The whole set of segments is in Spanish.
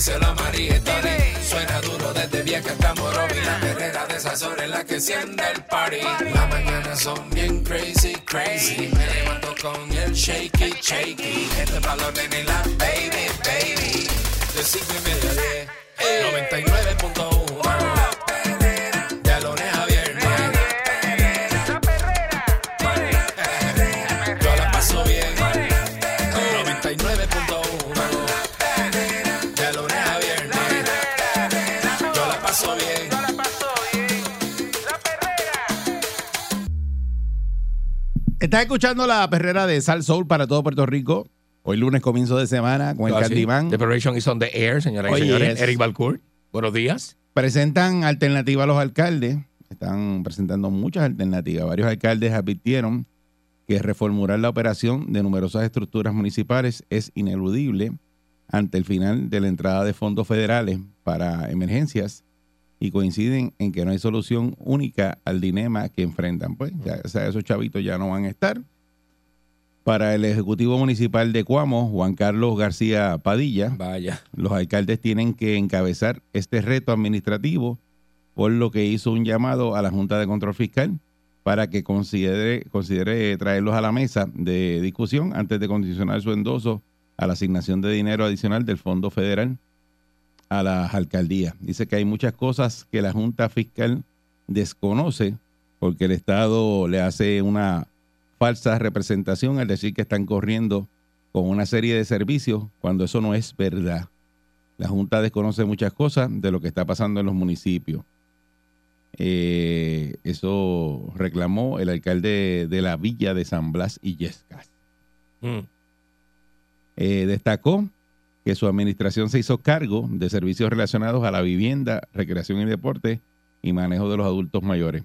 díselo a María y Tony. Suena duro desde vieja hasta Morovi. La perrera de esas horas en la que enciende el party. Las mañanas son bien crazy, crazy. Me levanto con el shaky, shaky. Este valor de la baby, baby. De cinco y media diez. 99.1 Estás escuchando la perrera de Sal Soul para todo Puerto Rico. Hoy lunes comienzo de semana con el Así. Candyman. Is on the air, señoras y señores. es- Eric Balcourt, buenos días. Presentan alternativa a los alcaldes. Están presentando muchas alternativas. Varios alcaldes advirtieron que reformular la operación de numerosas estructuras municipales es ineludible ante el final de la entrada de fondos federales para emergencias y coinciden en que no hay solución única al dilema que enfrentan. Pues ya o sea, esos chavitos ya no van a estar. Para el Ejecutivo Municipal de Cuamo, Juan Carlos García Padilla, Vaya. los alcaldes tienen que encabezar este reto administrativo, por lo que hizo un llamado a la Junta de Control Fiscal para que considere, considere traerlos a la mesa de discusión antes de condicionar su endoso a la asignación de dinero adicional del Fondo Federal a las alcaldías. Dice que hay muchas cosas que la Junta Fiscal desconoce porque el Estado le hace una falsa representación al decir que están corriendo con una serie de servicios cuando eso no es verdad. La Junta desconoce muchas cosas de lo que está pasando en los municipios. Eh, eso reclamó el alcalde de la villa de San Blas y Yescas. Mm. Eh, destacó que su administración se hizo cargo de servicios relacionados a la vivienda, recreación y deporte y manejo de los adultos mayores.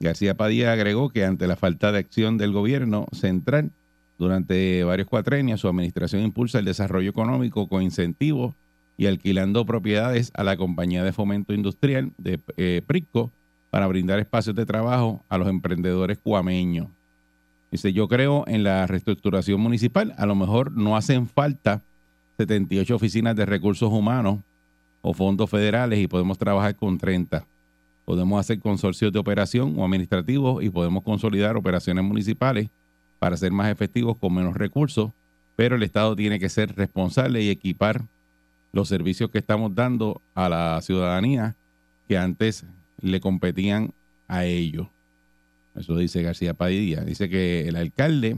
García Padilla agregó que ante la falta de acción del gobierno central durante varios cuatrenios, su administración impulsa el desarrollo económico con incentivos y alquilando propiedades a la compañía de fomento industrial de eh, Prisco para brindar espacios de trabajo a los emprendedores cuameños. Dice, yo creo en la reestructuración municipal. A lo mejor no hacen falta 78 oficinas de recursos humanos o fondos federales y podemos trabajar con 30. Podemos hacer consorcios de operación o administrativos y podemos consolidar operaciones municipales para ser más efectivos con menos recursos, pero el Estado tiene que ser responsable y equipar los servicios que estamos dando a la ciudadanía que antes le competían a ellos. Eso dice García Padilla. Dice que el alcalde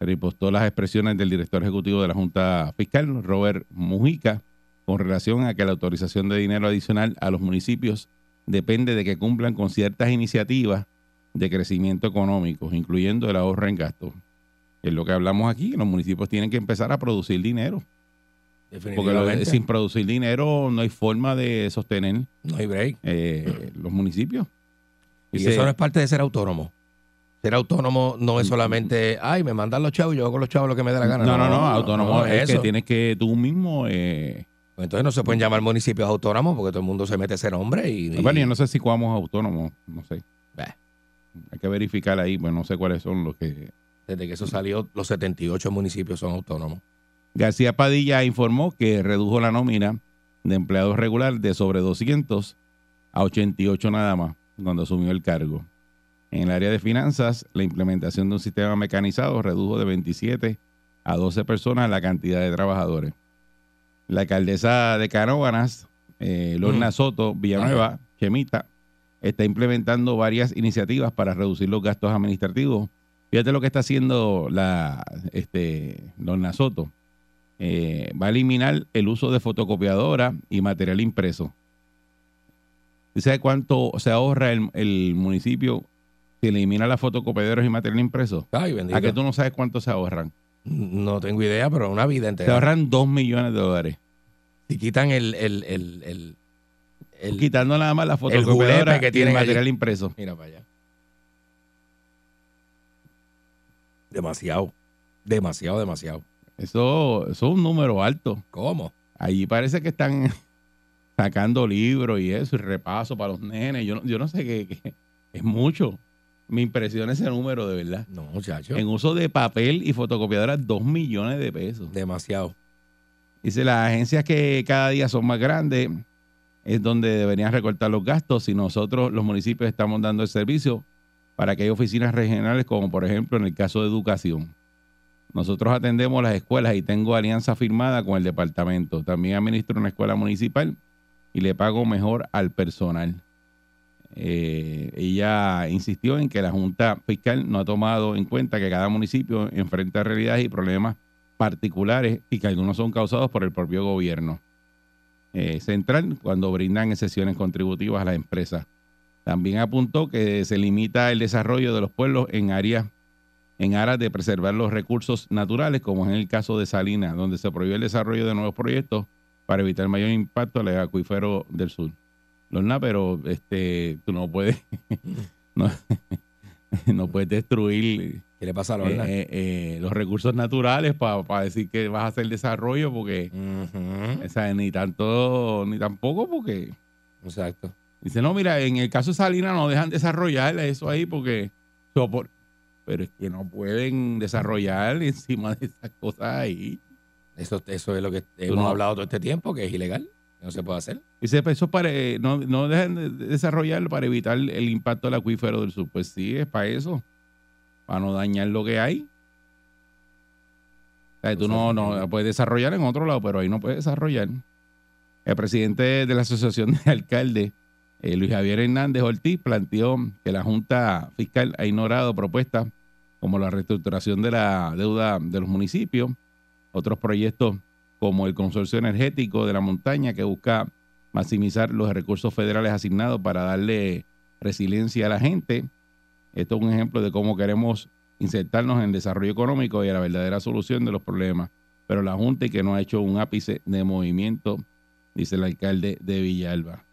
repostó las expresiones del director ejecutivo de la Junta Fiscal, Robert Mujica, con relación a que la autorización de dinero adicional a los municipios depende de que cumplan con ciertas iniciativas de crecimiento económico, incluyendo el ahorro en gastos. Es lo que hablamos aquí, los municipios tienen que empezar a producir dinero, porque lo- sin producir dinero no hay forma de sostener No hay break. eh, los municipios. Y eso no es parte de ser autónomo. Ser autónomo no es solamente, ay, me mandan los chavos y yo hago con los chavos lo que me dé la gana. no, no, no, autónomo no es que tienes que tú mismo... Eh, Pues Entonces no se pueden llamar municipios autónomos porque todo el mundo se mete a ser hombre y... y- bueno, yo no sé si Cuamo es autónomo, no sé. Bah, Hay que verificar ahí, pues no sé cuáles son los que... desde que eso salió, los 78 municipios son autónomos. García Padilla informó que redujo la nómina de empleados regular de sobre 200 a 88 nada más cuando asumió el cargo. En el área de finanzas, la implementación de un sistema mecanizado redujo de 27 a 12 personas la cantidad de trabajadores. La alcaldesa de Canóvanas, eh, Lorna Mm. Soto Villanueva, Chemita, está implementando varias iniciativas para reducir los gastos administrativos. Fíjate lo que está haciendo la este, Lorna Soto. Eh, va a eliminar el uso de fotocopiadora y material impreso. ¿Y sabe cuánto se ahorra el, el municipio si elimina las fotocopiadoras y material impreso? Ay, bendito. ¿A que tú no sabes cuánto se ahorran? No tengo idea, pero una vida Se entera. ahorran 2 millones de dólares. Si quitan el... el, el, el, el- Quitando nada más la fotocopiadora que allí. material impreso. Mira para allá. Demasiado. Demasiado, demasiado. Eso, eso es un número alto. ¿Cómo? Allí parece que están sacando libros y eso, y repaso para los nenes. Yo, no- yo no sé qué, qué- es mucho. Me impresiona ese número de verdad. No, muchacho. En uso de papel y fotocopiadoras, dos millones de pesos. Demasiado. Dice, las agencias que cada día son más grandes es donde deberían recortar los gastos si nosotros, los municipios, estamos dando el servicio para que hay oficinas regionales, como por ejemplo en el caso de educación. Nosotros atendemos las escuelas y tengo alianza firmada con el departamento. También administro una escuela municipal y le pago mejor al personal. Eh, ella insistió en que la Junta Fiscal no ha tomado en cuenta que cada municipio enfrenta realidades y problemas particulares y que algunos son causados por el propio gobierno eh, central cuando brindan excepciones contributivas a las empresas. También apuntó que se limita el desarrollo de los pueblos en áreas en aras de preservar los recursos naturales, como es en el caso de Salinas, donde se prohíbe el desarrollo de nuevos proyectos para evitar mayor impacto al acuífero del sur. Lorna, pero este, tú no puedes, no, no puedes destruir ¿Qué le pasa a eh, Lorna? eh, eh, los recursos naturales para decir que vas a hacer desarrollo, porque Ujú. o sea, ni tanto, ni tampoco, porque Exacto. dice, no, mira, en el caso de Salinas no dejan desarrollar eso ahí porque pero es que no pueden desarrollar encima de esas cosas ahí. Eso, eso es lo que hemos no- hablado todo este tiempo, que es ilegal. No se puede hacer. Dice, pues eso es para, eh, no, no dejan de de desarrollarlo para evitar el impacto del acuífero del sur. Pues sí, es para eso, para no dañar lo que hay. O sea, tú no, no puedes desarrollar en otro lado, pero ahí no puedes desarrollar. El presidente de la Asociación de Alcaldes, eh, Luis Javier Hernández Ortiz, planteó que la Junta Fiscal ha ignorado propuestas como la reestructuración de la deuda de los municipios, otros proyectos como el Consorcio Energético de la Montaña, que busca maximizar los recursos federales asignados para darle resiliencia a la gente. Esto es un ejemplo de cómo queremos insertarnos en desarrollo económico y a la verdadera solución de los problemas. Pero la Junta y que no ha hecho un ápice de movimiento, dice el alcalde de Villalba.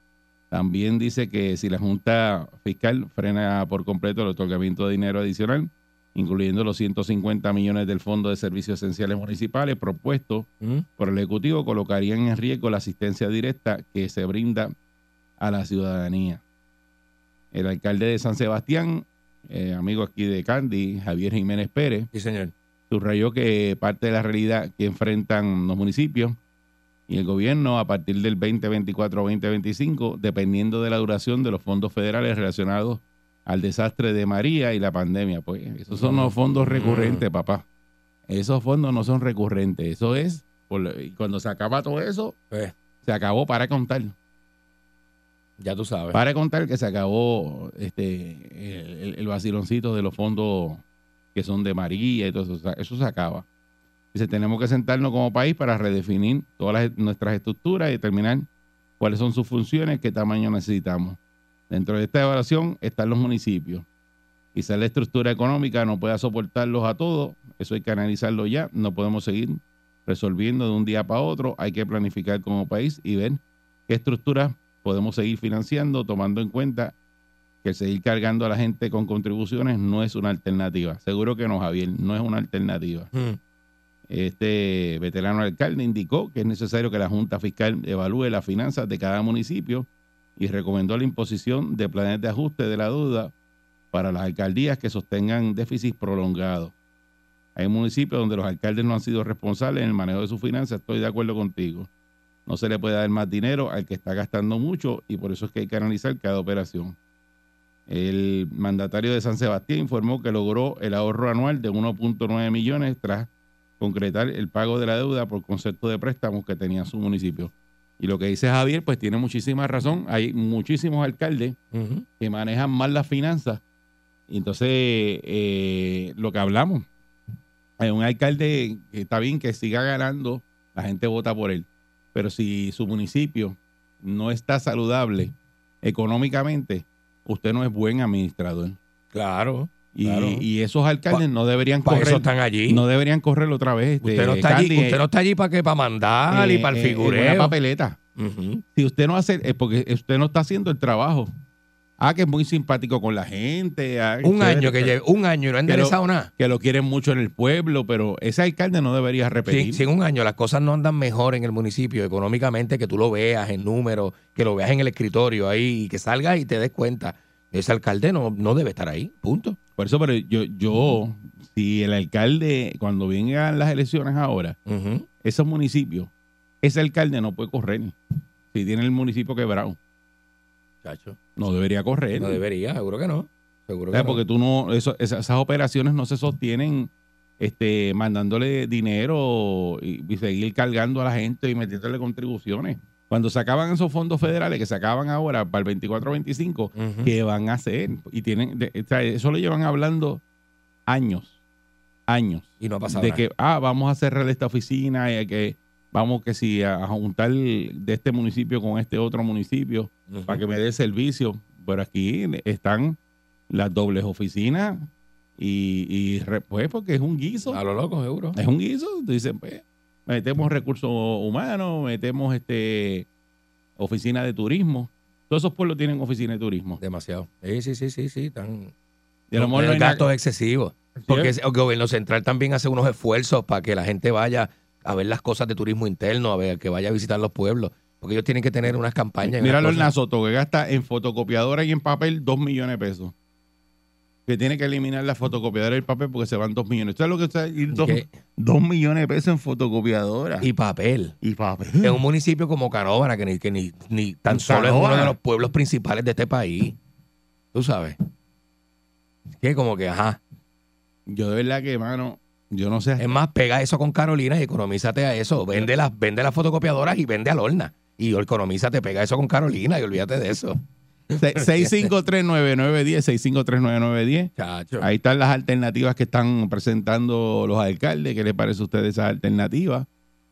También dice que si la Junta Fiscal frena por completo el otorgamiento de dinero adicional, incluyendo los 150 millones del Fondo de Servicios Esenciales Municipales propuestos ¿Mm? por el Ejecutivo colocarían en riesgo la asistencia directa que se brinda a la ciudadanía. El alcalde de San Sebastián, eh, amigo aquí de Candy, Javier Jiménez Pérez, Sí, señor. subrayó que parte de la realidad que enfrentan los municipios y el gobierno a partir del 2024-2025, dependiendo de la duración de los fondos federales relacionados al desastre de María y la pandemia. Pues esos son los fondos recurrentes, papá. Esos fondos no son recurrentes. Eso es, y cuando se acaba todo eso, Pues, se acabó para contar. ya tú sabes. Para contar que se acabó este el, el- vaciloncito de los fondos que son de María y todo eso. Eso se acaba. Dice, tenemos que sentarnos como país para redefinir todas las- nuestras estructuras y determinar cuáles son sus funciones, qué tamaño necesitamos. Dentro de esta evaluación están los municipios. Quizás la estructura económica no pueda soportarlos a todos, eso hay que analizarlo ya, no podemos seguir resolviendo de un día para otro, hay que planificar como país y ver qué estructuras podemos seguir financiando, tomando en cuenta que seguir cargando a la gente con contribuciones no es una alternativa. Seguro que no, Javier, no es una alternativa. Mm. Este veterano alcalde indicó que es necesario que la Junta Fiscal evalúe las finanzas de cada municipio y recomendó la imposición de planes de ajuste de la deuda para las alcaldías que sostengan déficits prolongados. Hay municipios donde los alcaldes no han sido responsables en el manejo de sus finanzas, estoy de acuerdo contigo. No se le puede dar más dinero al que está gastando mucho y por eso es que hay que analizar cada operación. El mandatario de San Sebastián informó que logró el ahorro anual de 1.9 millones tras concretar el pago de la deuda por concepto de préstamos que tenía su municipio. Y lo que dice Javier, pues tiene muchísima razón. Hay muchísimos alcaldes que manejan mal las finanzas. Y entonces, eh, lo que hablamos, hay un alcalde que está bien que siga ganando, la gente vota por él. Pero si su municipio no está saludable económicamente, usted no es buen administrador. Claro. Y, Claro. y esos alcaldes no deberían correr. eso están allí. No deberían correr otra vez. este, usted, no está allí usted no está allí para qué, para mandar y eh, para el eh, en una figureo. papeleta. Ujú. Si usted no hace, es porque usted no está haciendo el trabajo. Ah, que es muy simpático con la gente. ah, Un chévere, año que que- lleve, un año y no ha enderezado nada. que lo quieren mucho en el pueblo, pero ese alcalde no debería Si, repetir. si en un año las cosas no andan mejor en el municipio económicamente, que tú lo veas en números, que lo veas en el escritorio ahí, y que salgas y te des cuenta, ese alcalde no, no debe estar ahí, punto. Por eso, pero yo, yo, si el alcalde, cuando vengan las elecciones ahora, esos municipios, ese alcalde no puede correr. Si tiene el municipio quebrado, Chacho, no debería correr. no debería, seguro que no. Seguro O que sea, no. porque tú no, eso- esas, esas operaciones no se sostienen este, mandándole dinero y, y seguir cargando a la gente y metiéndole contribuciones. Cuando se acaban esos fondos federales que se acaban ahora para el 24-25, Ujú. ¿qué van a hacer? Y tienen, de- o sea, eso lo llevan hablando años, años. Y no ha pasado de nada. que, ah, vamos a cerrar esta oficina y que vamos que si a, a juntar de este municipio con este otro municipio para que me dé servicio. Pero aquí están las dobles oficinas y, y re- pues porque es un guiso. A lo loco, seguro. Es un guiso. Tú dices, pues, metemos recursos humanos, metemos este oficina de turismo. Todos esos pueblos tienen oficina de turismo. Demasiado. Sí, sí, sí, sí, sí. Tan, mejor no el hay nada- gasto es excesivo. Porque el gobierno central también hace unos esfuerzos para que la gente vaya a ver las cosas de turismo interno, a ver que vaya a visitar los pueblos. Porque ellos tienen que tener unas campañas. y Mira unas los cosas. Soto, que gasta en fotocopiadora y en papel dos millones de pesos. Que tiene que eliminar la fotocopiadora y el papel porque se van dos millones. ¿Sabes lo que es ir dos, ¿Qué? dos millones de pesos en fotocopiadora? Y papel. y papel. En un municipio como Canóvana, que ni, que ni, ni tan solo es uno de los pueblos principales de este país. Tú sabes. Que como que, ajá. Yo de verdad que, mano, yo no sé. Es más, pega eso con Carolina y economízate a eso. Vende las, vende las fotocopiadoras y vende a Lorna. Y economízate, pega eso con Carolina y olvídate de eso. Se- 6539910, 6539910. Chacho. Ahí están las alternativas que están presentando los alcaldes. ¿Qué les parece a ustedes esas alternativas?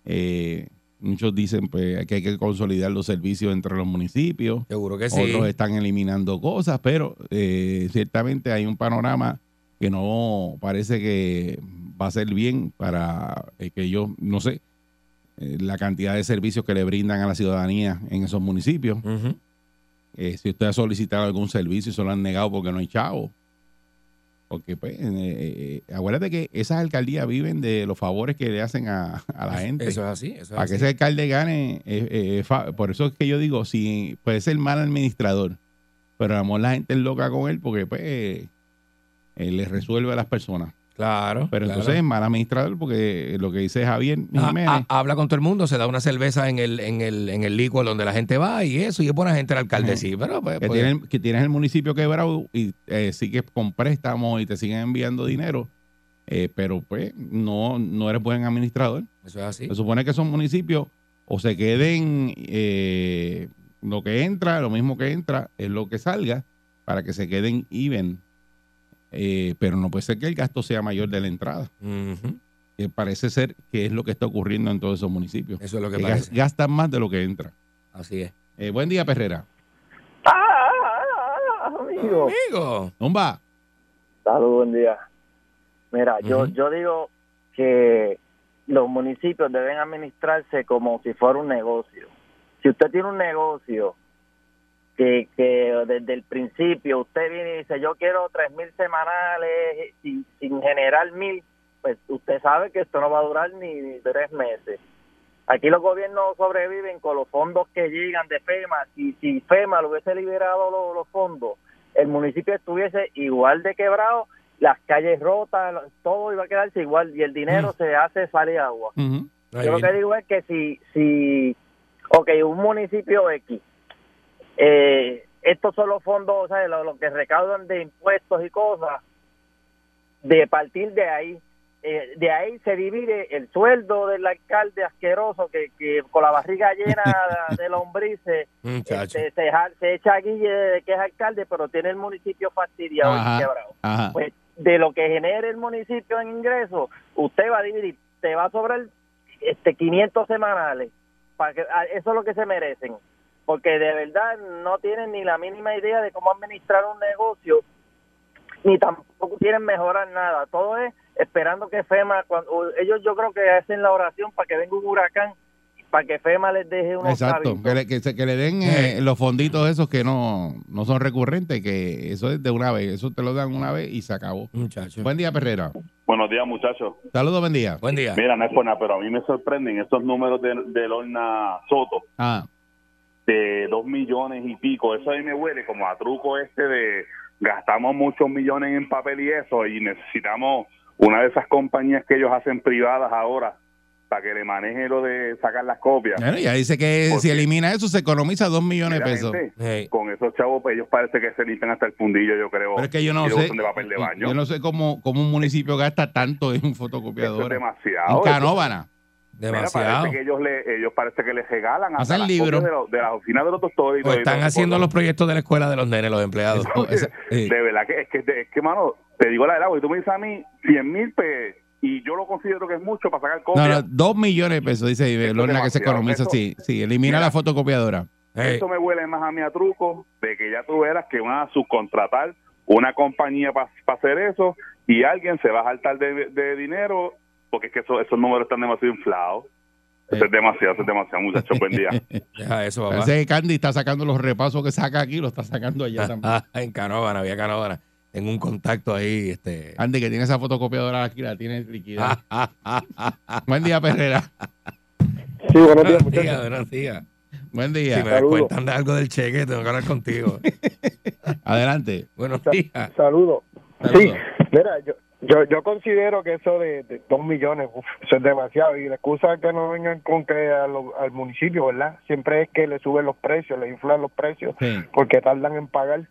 Eh, muchos dicen pues, que hay que consolidar los servicios entre los municipios. Seguro que sí. Otros están eliminando cosas, pero eh, ciertamente hay un panorama que no parece que va a ser bien para eh, que ellos, no sé, la cantidad de servicios que le brindan a la ciudadanía en esos municipios. Eh, si usted ha solicitado algún servicio y se lo han negado porque no hay chavo. Porque, pues, eh, eh, acuérdate que esas alcaldías viven de los favores que le hacen a, a la gente. Eso es así. Eso es Para que así. ese alcalde gane, eh, por eso es que yo digo, si puede ser mal administrador, pero a lo mejor la gente es loca con él porque pues le resuelve a las personas. Claro. Pero claro. entonces es mal administrador porque lo que dice Javier Jiménez, ah, habla con todo el mundo, se da una cerveza en el, en el, en el licor donde la gente va y eso, y es buena gente el alcalde, sí, pero pues, que, pues, tiene el- que tienes el municipio quebrado y eh, sigues con préstamos y te siguen enviando dinero, eh, pero pues no, no eres buen administrador. eso es así. Se supone que esos municipios o se queden eh, lo que entra, lo mismo que entra, es lo que salga, para que se queden even. Eh, pero no puede ser que el gasto sea mayor de la entrada. Que parece ser que es lo que está ocurriendo en todos esos municipios. Eso es lo que Que parece. gastan más de lo que entra. Así es. Eh, buen día, Perrera. Ah, amigo. Amigo. Zumba. Salud, buen día. Mira, yo, yo digo que los municipios deben administrarse como si fuera un negocio. Si usted tiene un negocio que, que desde el principio usted viene y dice yo quiero tres mil semanales sin, sin generar mil, pues usted sabe que esto no va a durar ni, ni tres meses. Aquí los gobiernos sobreviven con los fondos que llegan de FEMA. Si, si FEMA lo hubiese liberado los, los fondos, el municipio estuviese igual de quebrado, las calles rotas, todo iba a quedarse igual y el dinero se hace sale agua. Yo lo que digo es que si, si ok, un municipio X, eh, estos son los fondos, o sea, lo, lo que recaudan de impuestos y cosas, de partir de ahí, eh, de ahí se divide el sueldo del alcalde asqueroso que, que con la barriga llena de lombrices este, se, se echa guille de que es alcalde, pero tiene el municipio fastidiado Ajá. y quebrado. Ajá. Pues de lo que genere el municipio en ingresos, usted va a dividir, te va a sobrar este 500 semanales. Para que, a- eso es lo que se merecen. Porque de verdad no tienen ni la mínima idea de cómo administrar un negocio, ni tampoco quieren mejorar nada. Todo es esperando que FEMA, cuando ellos yo creo que hacen la oración para que venga un huracán para que FEMA les deje unos Exacto, que le, que, se- que le den eh, los fonditos esos que no, no son recurrentes, que eso es de una vez, eso te lo dan una vez y se acabó. Muchacho. Buen día, Perrera. Buenos días, muchachos. Saludos, buen día. Buen día. Mira, no es por nada, pero a mí me sorprenden estos números de, de Lorna Soto Ah, de dos millones y pico. Eso a mí me huele como a truco este de gastamos muchos millones en papel y eso y necesitamos una de esas compañías que ellos hacen privadas ahora para que le maneje lo de sacar las copias. bueno, ya dice que ¿Por si elimina eso se economiza dos millones de pesos. gente, Hey. con esos chavos, pues ellos parece que se limpian hasta el fundillo, yo creo. Pero es que yo no sé, de papel de baño. yo no sé cómo, cómo un municipio gasta tanto en Eso es demasiado. En Canóvana. Mira, Demasiado. parece que ellos, le, ellos parece que les regalan hasta Hacen libros. de, lo- de las oficinas de los doctores. y O están haciendo los proyectos de la escuela de los nenes, los empleados. De verdad que es que, es que mano, te digo la verdad, porque tú me dices a mí 100 mil pesos y yo lo considero que es mucho para sacar no, copias. no, dos millones de pesos, dice es Lorna, que se economiza. Sí, sí, elimina Mira. la fotocopiadora. Hey. Eso me huele más a mí a truco de que ya tú verás que van a subcontratar una compañía para hacer eso y alguien se va a saltar de, de dinero porque es que eso- esos números están demasiado inflados. Eso Eh. es demasiado, eso es demasiado, muchachos. Buen día. Deja eso, papá. Que Candy está sacando los repasos que saca aquí, lo está sacando allá también. En Canóvana, había Canóvana. Tengo un contacto ahí, este. Andy, que tiene esa fotocopiadora aquí, la tiene liquidada. Buen día, Perrera. Sí, buenos días, Buenos muchachos. días, buenos días. Buen Si día. me Saludos. cuentan de algo del cheque, tengo que hablar contigo. Adelante. Buenos Sa- días. Saludos. Saludos. Sí, mira, yo, yo, yo considero que eso de, de dos millones, uf, eso es demasiado. Y la excusa que no vengan con que a lo- al municipio, ¿verdad? Siempre es que le suben los precios, le inflan los precios, Sí. porque tardan en pagar.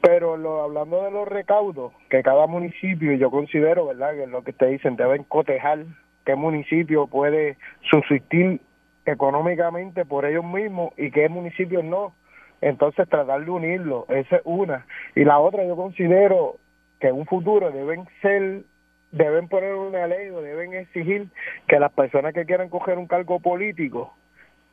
Pero lo, hablando de los recaudos, que cada municipio, yo considero, ¿verdad? Que es lo que te dicen, deben cotejar qué municipio puede subsistir económicamente por ellos mismos y qué municipios no. Entonces tratar de unirlo, esa es una. Y la otra yo considero que en un futuro deben ser, deben poner una ley o deben exigir que las personas que quieran coger un cargo político,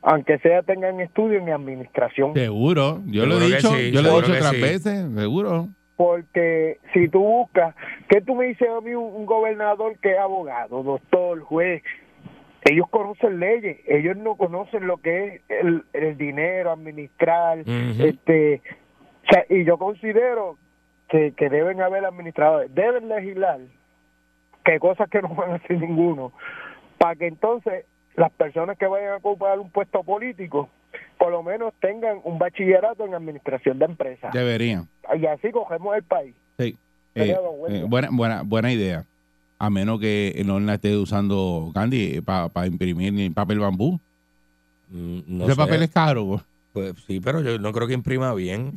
aunque sea tengan estudio en administración. Seguro. Yo lo he que dicho, sí, yo lo he dicho que otras sí. veces, seguro. Porque si tú buscas, ¿qué tú me dices a mí un, un gobernador que es abogado, doctor, juez? Ellos conocen leyes, ellos no conocen lo que es el, el dinero, administrar, este, o sea, y yo considero que, que deben haber administradores, deben legislar que cosas que no van a hacer ninguno, para que entonces las personas que vayan a ocupar un puesto político, por lo menos tengan un bachillerato en administración de empresas. Deberían. Y así cogemos el país. Sí. Eh, eh, buena, buena, buena idea. A menos que Lorna esté usando Candy para imprimir papel bambú. Mm, No Ese sé. papel es caro. pues. Pues sí, pero yo no creo que imprima bien.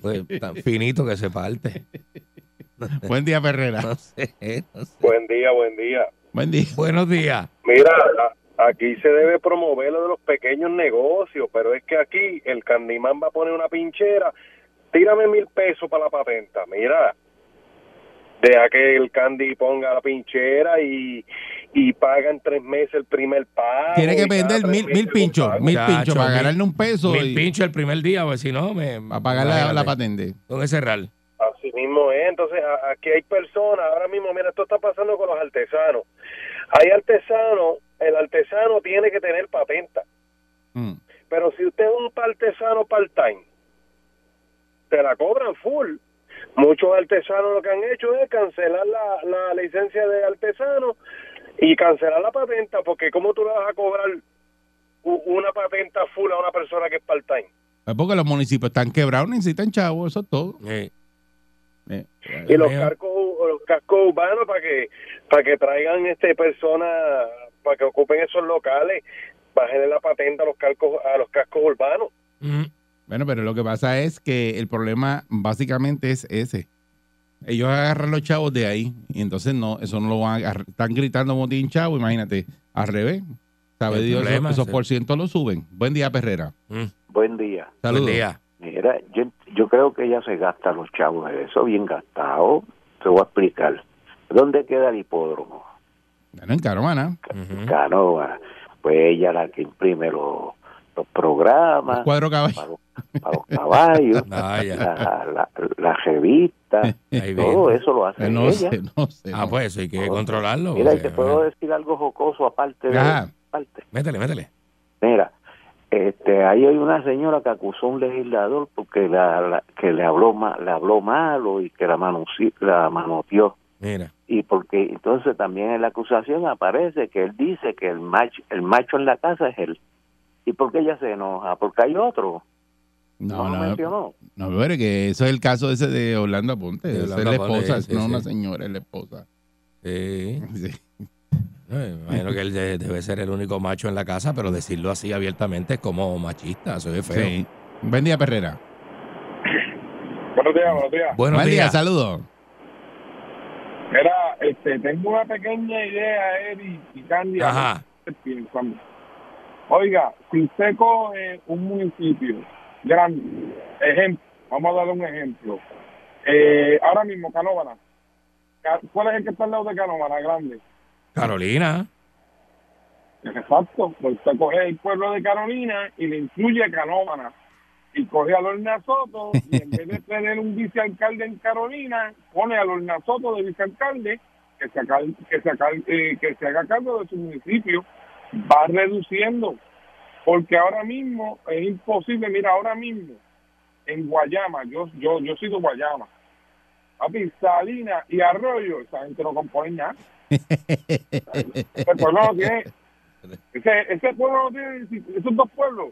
Pues tan finito que se parte. Buen día, Ferrera. No sé, no sé. Buen día, buen día. Buen día. Buenos días. Mira, aquí se debe promover lo de los pequeños negocios, pero es que aquí el Candimán va a poner una pinchera. Tírame mil pesos para la patenta. Mira, deja que el Candy ponga la pinchera y, y paga en tres meses el primer pago. Tiene que vender mil, mil pinchos. Mil pinchos para mil- ganarle un peso Mil y pincho el primer día, pues si no, me. para pagar la, la patente. Ese RAL. Así mismo es. Entonces, a- aquí hay personas, ahora mismo, mira, esto está pasando con los artesanos. Hay artesanos, el artesano tiene que tener patenta. Mm. Pero si usted es un artesano part-time, te la cobran full. Muchos artesanos lo que han hecho es cancelar la, la licencia de artesano y cancelar la patenta, porque ¿cómo tú le vas a cobrar una patenta full a una persona que es part-time? Es porque los municipios están quebrados, necesitan chavos, eso es todo. Eh, Eh, y los mío. cascos los cascos urbanos para que para que traigan este personas para que ocupen esos locales bajen la patente a los cascos a los cascos urbanos mm, Bueno, pero lo que pasa es que el problema básicamente es ese. Ellos agarran los chavos de ahí y entonces no, eso no lo van a agarrar. Están gritando motín chavo, imagínate, al revés. ¿Sabe Dios? Esos, problema, esos sí. por cientos lo suben. Buen día, Perrera. mm. Buen día. Buen Saludos. día. Mira, yo, yo creo que ella se gasta los chavos de eso, bien gastado. Te voy a explicar. ¿Dónde queda el hipódromo? Bueno, en Caromana, Ujú. Canoa. Pues ella la que imprime los, los programas cuadro caballo. para los, para los caballos, Vaya. la, la, la revista, Todo eso lo hace Eh, No ella. sé, no sé. Ah, no. pues eso hay que controlarlo. Mira, y porque, te puedo ajá. decir algo jocoso aparte de Ajá. Métele, métele. Mira, este, ahí hay una señora que acusó a un legislador porque la, la- que le habló ma- le habló malo y que la, la manoteó. Mira. Y porque entonces también en la acusación aparece que él dice que el macho, el macho en la casa es él. ¿Y por qué ella se enoja? Porque hay otro. No, No lo no, mencionó. no, pero es que eso es el caso ese de Orlando Esa es la esposa, sí, no sí. una señora, es la esposa. Sí. Sí. No, me imagino que él de- debe ser el único macho en la casa, pero decirlo así abiertamente es como machista, eso es feo. Sí. Buen día, Perrera. Buenos días, buenos días. Buenos Buen día, días. saludos. Mira, este, tengo una pequeña idea, Eddie y Candy. Ajá. Oiga, si usted coge un municipio grande, ejemplo, vamos a darle un ejemplo. Eh, ahora mismo, Canóvana. Ca- ¿Cuál es el que está al lado de Canóvana, grande? Carolina. Exacto. Pues usted coge el pueblo de Carolina y le incluye a Canóvana. Y coge a Lorna Soto y en vez de tener un vicealcalde en Carolina, pone a Lorna Soto de vicealcalde que se, haga, que, se haga, eh, que se haga cargo de su municipio. Va reduciendo. Porque ahora mismo es imposible. Mira, ahora mismo en Guayama, yo yo yo soy de Guayama. Papi, Salina y Arroyo, esa gente no compone nada. Ese pueblo no tiene. Ese, ese pueblo no tiene. Esos dos pueblos.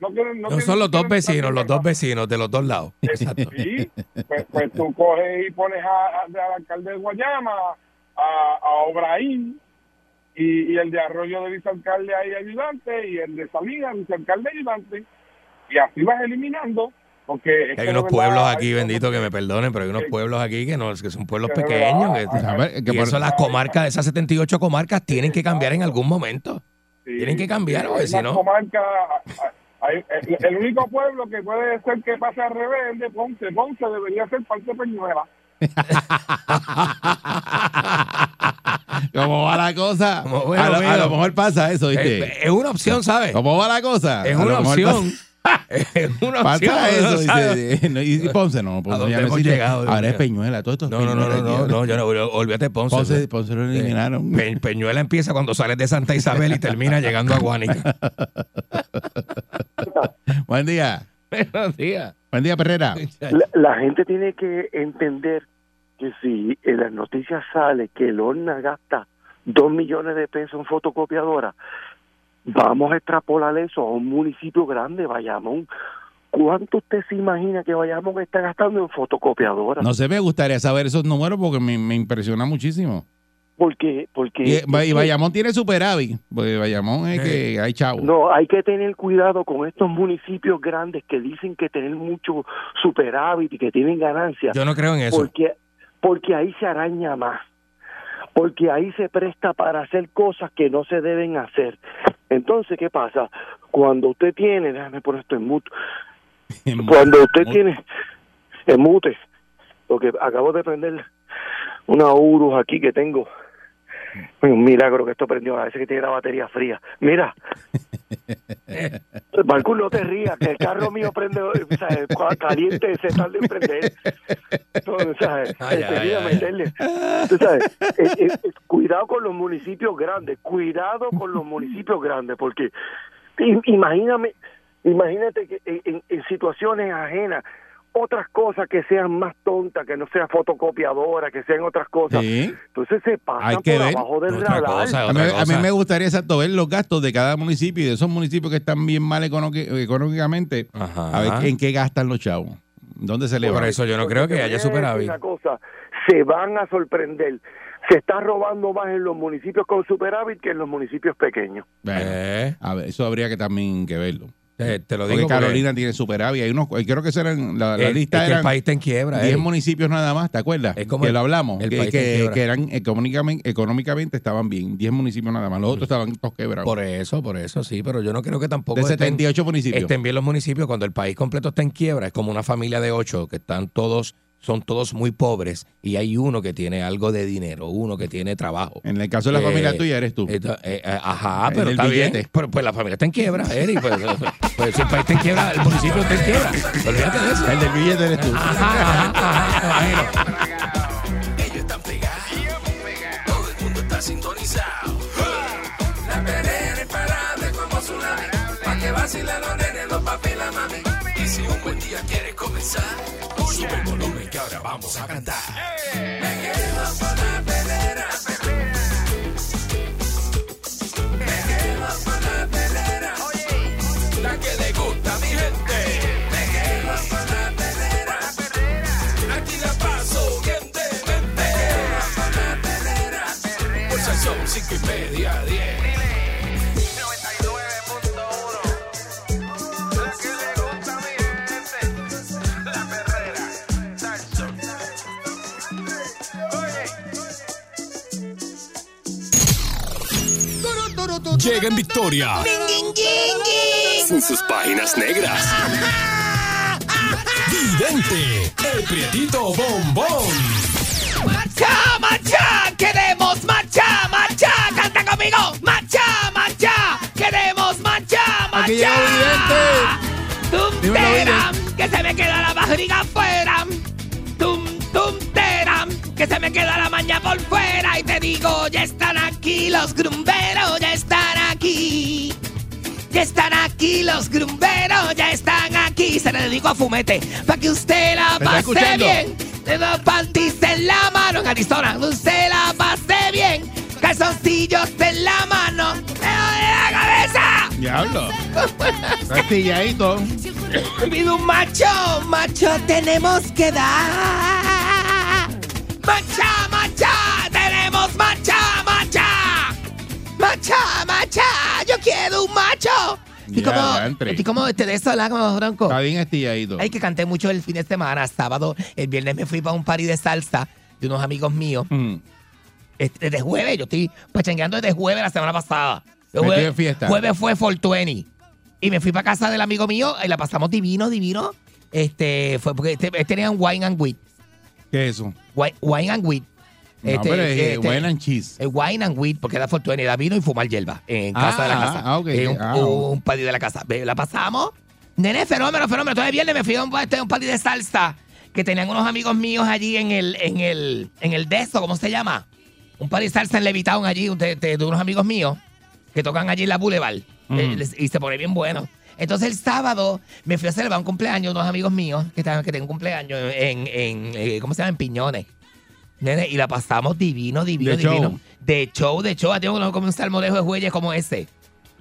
No, tienen, no No tienen- son los dos vecinos, los dos vecinos de los dos lados. Exacto. Sí, pues, pues tú coges y pones a, a- al alcalde de Guayama, a, a Obraín, y, y el de Arroyo de vicealcalde ahí ayudante, y el de Salinas vicealcalde ayudante, y así vas eliminando, porque... es Hay unos pueblos verdad aquí, bendito, que me perdonen, pero hay unos pueblos aquí que no, que son pueblos que pequeños. Que, A ver, que y por- eso las comarcas, esas 78 comarcas tienen que cambiar en algún momento. Sí, Tienen que cambiar, porque si no- comarca, hay- el, el único pueblo que puede ser que pase al revés es el de Ponce. Ponce debería ser parte Peñuela. ¿Cómo va la cosa? Como, bueno, a, lo, a lo mejor pasa eso, ¿viste? Eh, es una opción, ¿sabes? ¿Cómo va la cosa? Es una opción. Es una Pasa, opción. pasa eso. dice, no, y y Ponce no, ¿A Ponce ya no llegado, Ahora es? Peñuela, todo esto es No, no, no, no, no, no, yo no, olvídate Ponce. Ponce, Ponce lo eliminaron. Pe- Peñuela empieza cuando sales de Santa Isabel y termina llegando a Guanica. Buen día. Buenos días. Buen día, Perrera. La, la gente tiene que entender que si en las noticias sale que Lorna gasta dos millones de pesos en fotocopiadora, vamos a extrapolar eso a un municipio grande, Bayamón. ¿Cuánto usted se imagina que Bayamón está gastando en fotocopiadora? No sé, me gustaría saber esos números porque me, me impresiona muchísimo. Porque, porque Y, y Bayamón tiene superávit, porque Bayamón es que hay chavo. No, hay que tener cuidado con estos municipios grandes que dicen que tienen mucho superávit y que tienen ganancias. Yo no creo en eso. Porque, porque ahí se araña más. Porque ahí se presta para hacer cosas que no se deben hacer. Entonces, ¿qué pasa? Cuando usted tiene, déjame poner esto en mute, cuando usted tiene en mute, porque acabo de prender una Urus aquí que tengo. Un milagro que esto prendió, a veces que tiene la batería fría. Mira, Marcus, no te rías, que el carro mío prende, caliente, se tarda en prender. Entonces, ¿sabes? Ay, ay, Enseguida ay. meterle. Tú sabes, eh, eh, eh, cuidado con los municipios grandes, cuidado con los municipios grandes, porque imagíname, imagínate que en- en situaciones ajenas, otras cosas que sean más tontas, que no sea fotocopiadora, que sean otras cosas. Sí. Entonces se pasan que por ver. abajo del Otra radar. cosa, A mí, a me gustaría exacto ver los gastos de cada municipio y de esos municipios que están bien mal económic- económicamente, a ver en qué gastan los chavos. ¿Dónde se le Por va? eso yo no creo que haya superávit. Una cosa, se van a sorprender. Se está robando más en los municipios con superávit que en los municipios pequeños. Eh, a ver, eso habría que también que verlo. Te, te lo digo. porque, Carolina tiene superávit. Hay unos, creo que eran, la, la eh, lista es que el país está en quiebra. 10 eh. municipios nada más, ¿te acuerdas? Es como que el- lo hablamos, el que, país que- eran económicamente, económicamente estaban bien. 10 municipios nada más, los otros estaban todos quebrados. Por eso, por eso, sí, pero yo no creo que tampoco de estén- 78 municipios. estén bien los municipios cuando el país completo está en quiebra. Es como una familia de ocho que están todos, son todos muy pobres y hay uno que tiene algo de dinero, uno que tiene trabajo. en el caso de la Eh, familia tuya eres tú. Esto- eh, eh, ajá, El pero del está billete. bien. Pero, pues la familia está en quiebra, Eric. Pues, pues, si el país está en quiebra, el municipio está en quiebra. Olvídate de eso. el del billete eres tú. Ajá, ajá, ajá. Ellos están pegados. Todo el mundo está sintonizado. La perrera es parable como tsunami. Vacila los nenes, los papi y la mami. Y si un buen día quieres comenzar, sube el volumen que vamos a cantar. Con Llega en victoria. Sin sus páginas negras. Vidente, el prietito bombón. ¡Marcha, marcha! ¡Queremos marcha, marcha! ¡Canta conmigo! ¡Marcha, marcha! ¡Queremos marcha, marcha! Aquí llegó ¡Tum, teram! ¡Que se me queda la barriga afuera! ¡Tum, tum, teram! ¡Que se me queda la maña por fuera! Y te digo, ya están aquí los grumberos, aquí los grumberos, ya están aquí. Se le dedico a Fumete, para que usted la ¿Me está pase bien. De los panties en la mano en Arizona, usted la pase bien. Calzoncillos en la mano, dedo de la cabeza. Diablo. Castilladito. Pido un macho, macho tenemos que dar. Macha, macha, tenemos macha, macha. Macha, macha, yo quiero un macho. Y Ya, como, estoy como este de eso, ¿verdad? Como bronco. Está bien estilladito. Ay, que canté mucho el fin de semana, sábado. El viernes me fui para un party de salsa de unos amigos míos. Mm. Este, desde jueves, yo estoy pachangueando desde jueves la semana pasada. El jueves, fiesta. jueves fue 420. Y me fui para casa del amigo mío y la pasamos divino, divino. Este, fue porque este, este tenía un wine and wheat. ¿Qué es eso? Wine, wine and wheat. No, Este, pero es este, wine and cheese. el wine and wheat, porque era 420, era vino y fumar hierba en Ah, casa de la casa. ah, ok, En un, ah, un party de la casa. La pasamos. Nene, fenómeno, fenómeno. Entonces viernes me fui a un, este, un party de salsa que tenían unos amigos míos allí en el, en el, en el Deso, ¿cómo se llama? Un party de salsa en Levitown allí, de, de- de unos amigos míos que tocan allí en la Boulevard. Mm. Eh, les- y se pone bien bueno. Entonces el sábado me fui a celebrar un cumpleaños de unos amigos míos que, estaban, que tienen un cumpleaños en, en eh, ¿cómo se llama? En Piñones. Nene, y la pasamos divino, divino, De divino. show. De show, de show. Tengo como un salmorejo de jueyes como ese.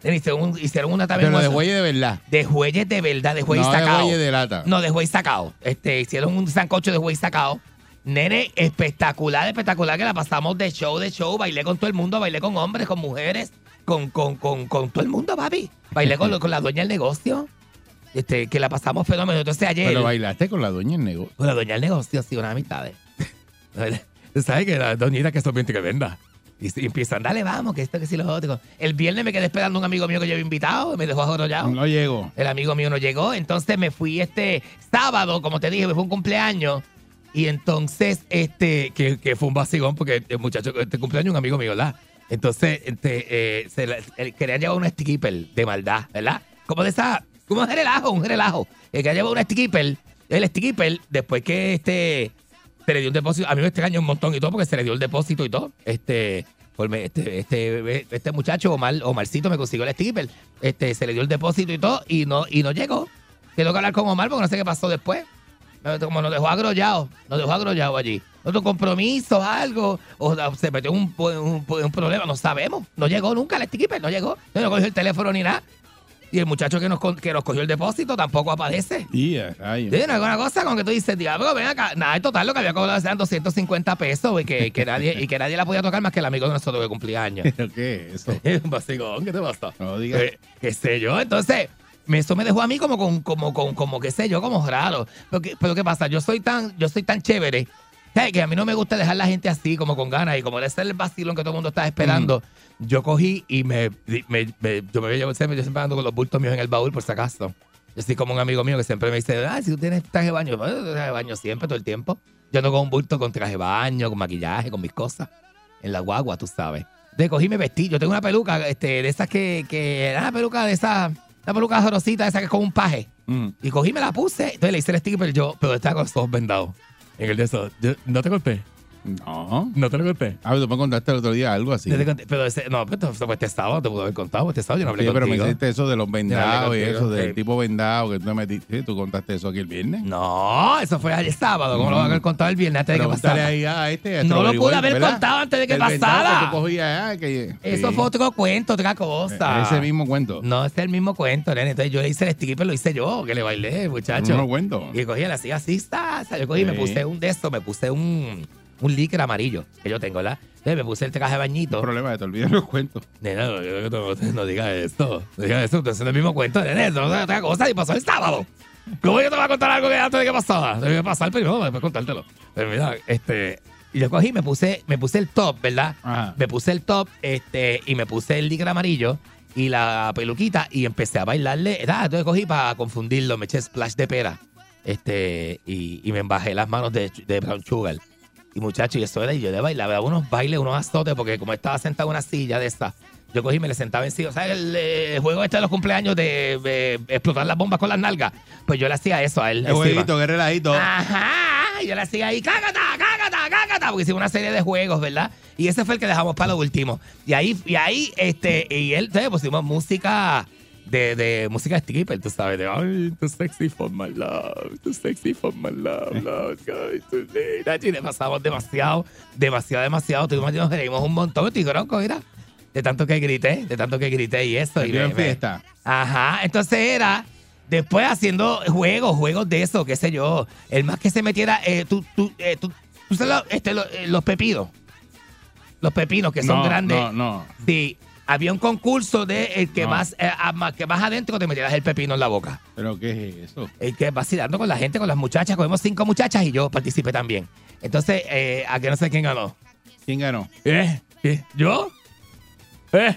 Nene, hicieron, un- hicieron una también. Pero de huelle de verdad. de jueyes de verdad, de jueyes No de sacado. huelle de lata. No, de juez sacado. Este, hicieron un sancocho de juez sacado. Nene, espectacular, espectacular, que la pasamos de show, de show. Bailé con todo el mundo, bailé con hombres, con mujeres, con, con, con, con todo el mundo, papi. Bailé con, con la dueña del negocio. Este, que la pasamos fenómeno. Entonces ayer. Pero bailaste con la dueña en negocio. Con la dueña del negocio, sí, una mitad. ¿Sabes que la doñita que esto que venda? Y, empiezan, dale, vamos, que esto, que sí, lo otro. El viernes me quedé esperando a un amigo mío que yo había invitado, me dejó ajorollado. No llegó. El amigo mío no llegó, entonces me fui este sábado, como te dije, me fue un cumpleaños. Y entonces, este, que, que fue un vacilón, porque el muchacho, este cumpleaños un amigo mío, ¿verdad? Entonces, este, eh, se la- él quería llevar un skipper de maldad, ¿verdad? Como de esa, como un relajo, un relajo. El que llevar un skipper, el skipper, después que este, se le dio un depósito, a mí me extraña un montón y todo, porque se le dio el depósito y todo. Este, este, este, este muchacho, Omar, Omarcito, me consiguió el skipper. Este, se le dio el depósito y todo, y no, y no llegó. Tengo que hablar con Omar porque no sé qué pasó después. Como nos dejó agrollado, nos dejó agrollado allí. Otro compromiso, algo, o se metió un, un- un problema, no sabemos. No llegó nunca el skipper, no llegó. No, no cogió el teléfono ni nada. Y el muchacho que nos, que nos cogió el depósito tampoco aparece. Y a rayos. Sí, no, alguna cosa con que tú dices, diablo, ven acá. Nada, en total lo que había cobrado eran 250 pesos y que, que nadie, y que nadie la podía tocar más que el amigo de nosotros que cumplía años. ¿Pero qué es eso? un vacilón, ¿qué te pasa? No digas. Eh, qué sé yo, entonces, eso me dejó a mí como con, como, con, como qué sé yo, como raro. Pero, ¿qué- pero qué pasa, yo soy tan, yo soy tan chévere, ¿sabes? que a mí no me gusta dejar la gente así, como con ganas, y como ese es el vacilón que todo el mundo está esperando, yo cogí y me, me- me- yo me llevo siempre, yo siempre ando con los bultos míos en el baúl, por si acaso. Yo soy como un amigo mío que siempre me dice, ah, si tú tienes traje de baño, bueno, traje de baño siempre, todo el tiempo. Yo ando con un bulto con traje de baño, con maquillaje, con mis cosas. En la guagua, tú sabes. De cogí y me vestí. Yo tengo una peluca este, de esas que, que era una peluca de esa, una peluca jorosita, esa que es como un paje. Mm. Y cogí me la puse. Entonces le hice el sticker, pero yo, pero estaba con los ojos vendados. En el de eso. Yo, no te golpeé. No. No te lo conté. Ah, tú me contaste el otro día algo así. Te conté, pero ese, no, pero esto este sábado, te pudo haber contado, este sábado yo no hablé Sí, pero me contigo. hiciste eso de los vendados y contigo, eso, del tipo vendado que tú me metiste. Sí, tú contaste eso aquí el viernes. No, eso fue ayer sábado, ¿cómo lo van a haber contado el viernes antes de que pasara? ahí a este. a No lo pude haber ¿verdad? contado antes de que El pasara. que tú cogías, ah, que- Eso sí. fue otro cuento, otra cosa. Ese mismo cuento. No, es el mismo cuento, nene. Entonces yo le hice el stripper, lo hice yo, que le bailé, muchacho. No cuento. Y cogí la así, así está. O sea, yo cogí y me puse un de estos, me puse un, un líquido amarillo que yo tengo, ¿verdad? Entonces me puse el traje de bañito. No problema, te olvidas los cuentos. Nena, no, no, no, no digas esto. No digas esto, entonces es el mismo cuento, nene. Eso no es otra cosa y pasó el sábado. ¿Cómo yo te voy a contar algo que antes de que pasara? Debe que pasar primero, después contártelo. Pero mira, este. Y yo cogí, me puse, me puse el top, ¿verdad? Ajá. Me puse el top, este, y me puse el líquido amarillo y la peluquita y empecé a bailarle. Ah, entonces cogí para confundirlo, me eché splash de pera. Este, y, y me embajé las manos de, de Brown Sugar. Y muchacho, y eso era, y yo le bailaba unos bailes, unos azotes, porque como estaba sentado en una silla de esta, yo cogí y me le sentaba encima. ¿Sabes el, eh, juego este de los cumpleaños de, eh, explotar las bombas con las nalgas? Pues yo le hacía eso a él. Encima. jueguito, qué relajito. Ajá, yo le hacía ahí, cágata, cágata, cágata, porque hicimos una serie de juegos, ¿verdad? Y ese fue el que dejamos para lo último. Y ahí, y ahí, este, y él, ¿sabes? Pusimos música de, de música stripper, tú sabes, de ay, too sexy for my love, too sexy for my love, love, to lead. Y le pasamos demasiado, demasiado, demasiado. Tuvimos, nos reímos un montón, bronco, mira. De tanto que grité, de tanto que grité y eso. Y me- fiesta. Ajá, entonces era después haciendo juegos, juegos de eso, qué sé yo. El más que se metiera, eh, tú, tú, eh, tú, tú sabes lo- este, lo- eh, los pepinos. Los pepinos que son No, grandes. No, no. Sí, había un concurso de el que No. más, eh, a- que más adentro te metieras el pepino en la boca. ¿Pero qué es eso? El que vacilando con la gente, con las muchachas. Cogemos cinco muchachas y yo participé también. Entonces, eh, a que no sé quién ganó. ¿Quién ganó? ¿Eh? ¿Qué? ¿Yo? ¿Eh?